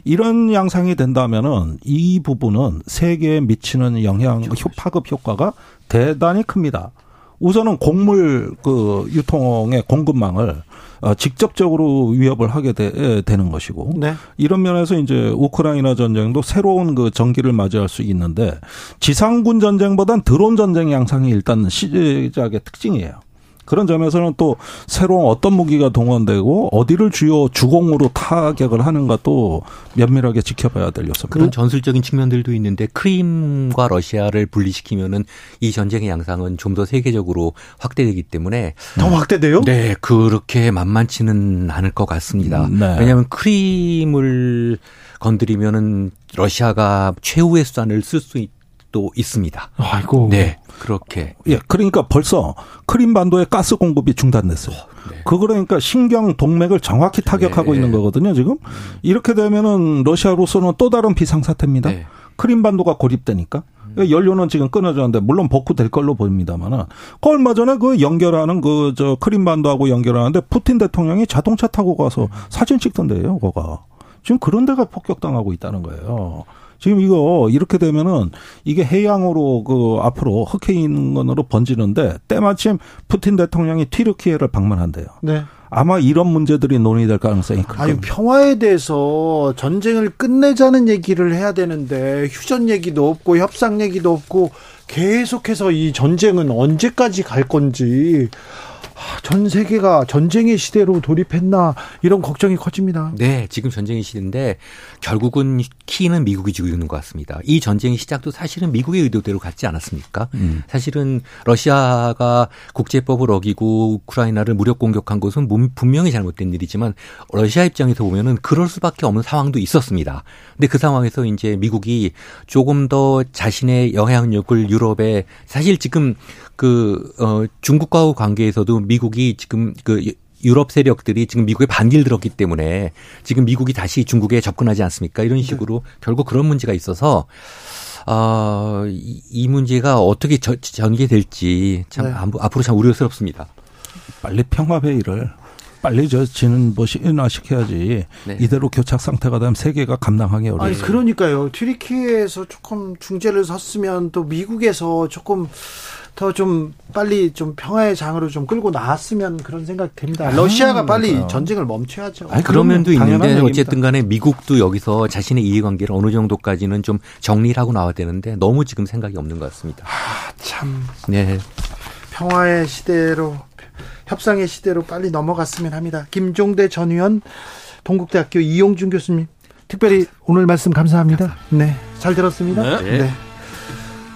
이런 양상이 된다면은 이 부분은 세계에 미치는 영향, 그렇죠. 파급 효과가 대단히 큽니다. 우선은 곡물 그 유통의 공급망을 어, 직접적으로 위협을 하게 되, 는 것이고 네. 이런 면에서 이제 우크라이나 전쟁도 새로운 그 전기를 맞이할 수 있는데 지상군 전쟁보단 드론 전쟁 양상이 일단 시작의 특징이에요. 그런 점에서는 또 새로운 어떤 무기가 동원되고 어디를 주요 주공으로 타격을 하는가 또 면밀하게 지켜봐야 될 요소입니다. 그런 전술적인 측면들도 있는데 크림과 러시아를 분리시키면은 이 전쟁의 양상은 좀 더 세계적으로 확대되기 때문에 더 확대돼요? 네, 그렇게 만만치는 않을 것 같습니다. 음, 네. 왜냐하면 크림을 건드리면은 러시아가 최후의 수단을 쓸 수 있. 또 있습니다. 아이고. 네. 그렇게. 예. 그러니까 벌써 크림반도의 가스 공급이 중단됐어요. 네. 그 그러니까 신경 동맥을 정확히 타격하고 네. 있는 거거든요, 지금. 이렇게 되면은 러시아로서는 또 다른 비상 사태입니다. 네. 크림반도가 고립되니까. 그러니까 연료는 지금 끊어졌는데 물론 복구될 걸로 보입니다만은 그 얼마 전에 그 연결하는 그 저 크림반도하고 연결하는데 푸틴 대통령이 자동차 타고 가서 사진 찍던데요, 거가. 지금 그런 데가 폭격당하고 있다는 거예요. 지금 이거 이렇게 되면은 이게 해양으로 그 앞으로 흑해인건으로 번지는데 때마침 푸틴 대통령이 튀르키예를 방문한대요. 네. 아마 이런 문제들이 논의될 가능성이 크다. 아니 평화에 대해서 전쟁을 끝내자는 얘기를 해야 되는데 휴전 얘기도 없고 협상 얘기도 없고 계속해서 이 전쟁은 언제까지 갈 건지 전 세계가 전쟁의 시대로 돌입했나 이런 걱정이 커집니다. 네, 지금 전쟁의 시대인데 결국은 키는 미국이 지고 있는 것 같습니다. 이 전쟁의 시작도 사실은 미국의 의도대로 갔지 않았습니까? 음. 사실은 러시아가 국제법을 어기고 우크라이나를 무력 공격한 것은 분명히 잘못된 일이지만 러시아 입장에서 보면은 그럴 수밖에 없는 상황도 있었습니다. 근데 그 상황에서 이제 미국이 조금 더 자신의 영향력을 유럽에 사실 지금 그, 어, 중국과의 관계에서도 미국이 지금 그 유럽 세력들이 지금 미국에 반기를 들었기 때문에 지금 미국이 다시 중국에 접근하지 않습니까? 이런 식으로 네. 결국 그런 문제가 있어서 어, 이, 이 문제가 어떻게 전개될지 참 네. 앞으로 참 우려스럽습니다. 빨리 평화 회의를 빨리 저 지는 것이 인화시켜야지 네. 이대로 교착 상태가 되면 세계가 감당하기 어려워요. 아니 그러니까요. 튀르키에서 조금 중재를 섰으면 또 미국에서 조금 더 좀 빨리 좀 평화의 장으로 좀 끌고 나왔으면 그런 생각 됩니다. 아, 러시아가 빨리 그러니까요. 전쟁을 멈춰야죠. 아니, 그런 면도 있는데 어쨌든 간에 미국도 여기서 자신의 이해관계를 어느 정도까지는 좀 정리를 하고 나와야 되는데 너무 지금 생각이 없는 것 같습니다. 아, 참. 네. 평화의 시대로 협상의 시대로 빨리 넘어갔으면 합니다. 김종대 전 의원, 동국대학교 이용준 교수님, 특별히 오늘 말씀 감사합니다. 네, 잘 들었습니다. 네. 네.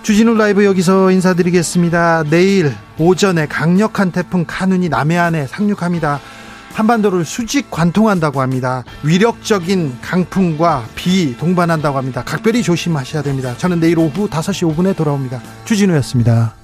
주진우 라이브 여기서 인사드리겠습니다. 내일 오전에 강력한 태풍 카눈이 남해안에 상륙합니다. 한반도를 수직 관통한다고 합니다. 위력적인 강풍과 비 동반한다고 합니다. 각별히 조심하셔야 됩니다. 저는 내일 오후 5시 5분에 돌아옵니다. 주진우였습니다.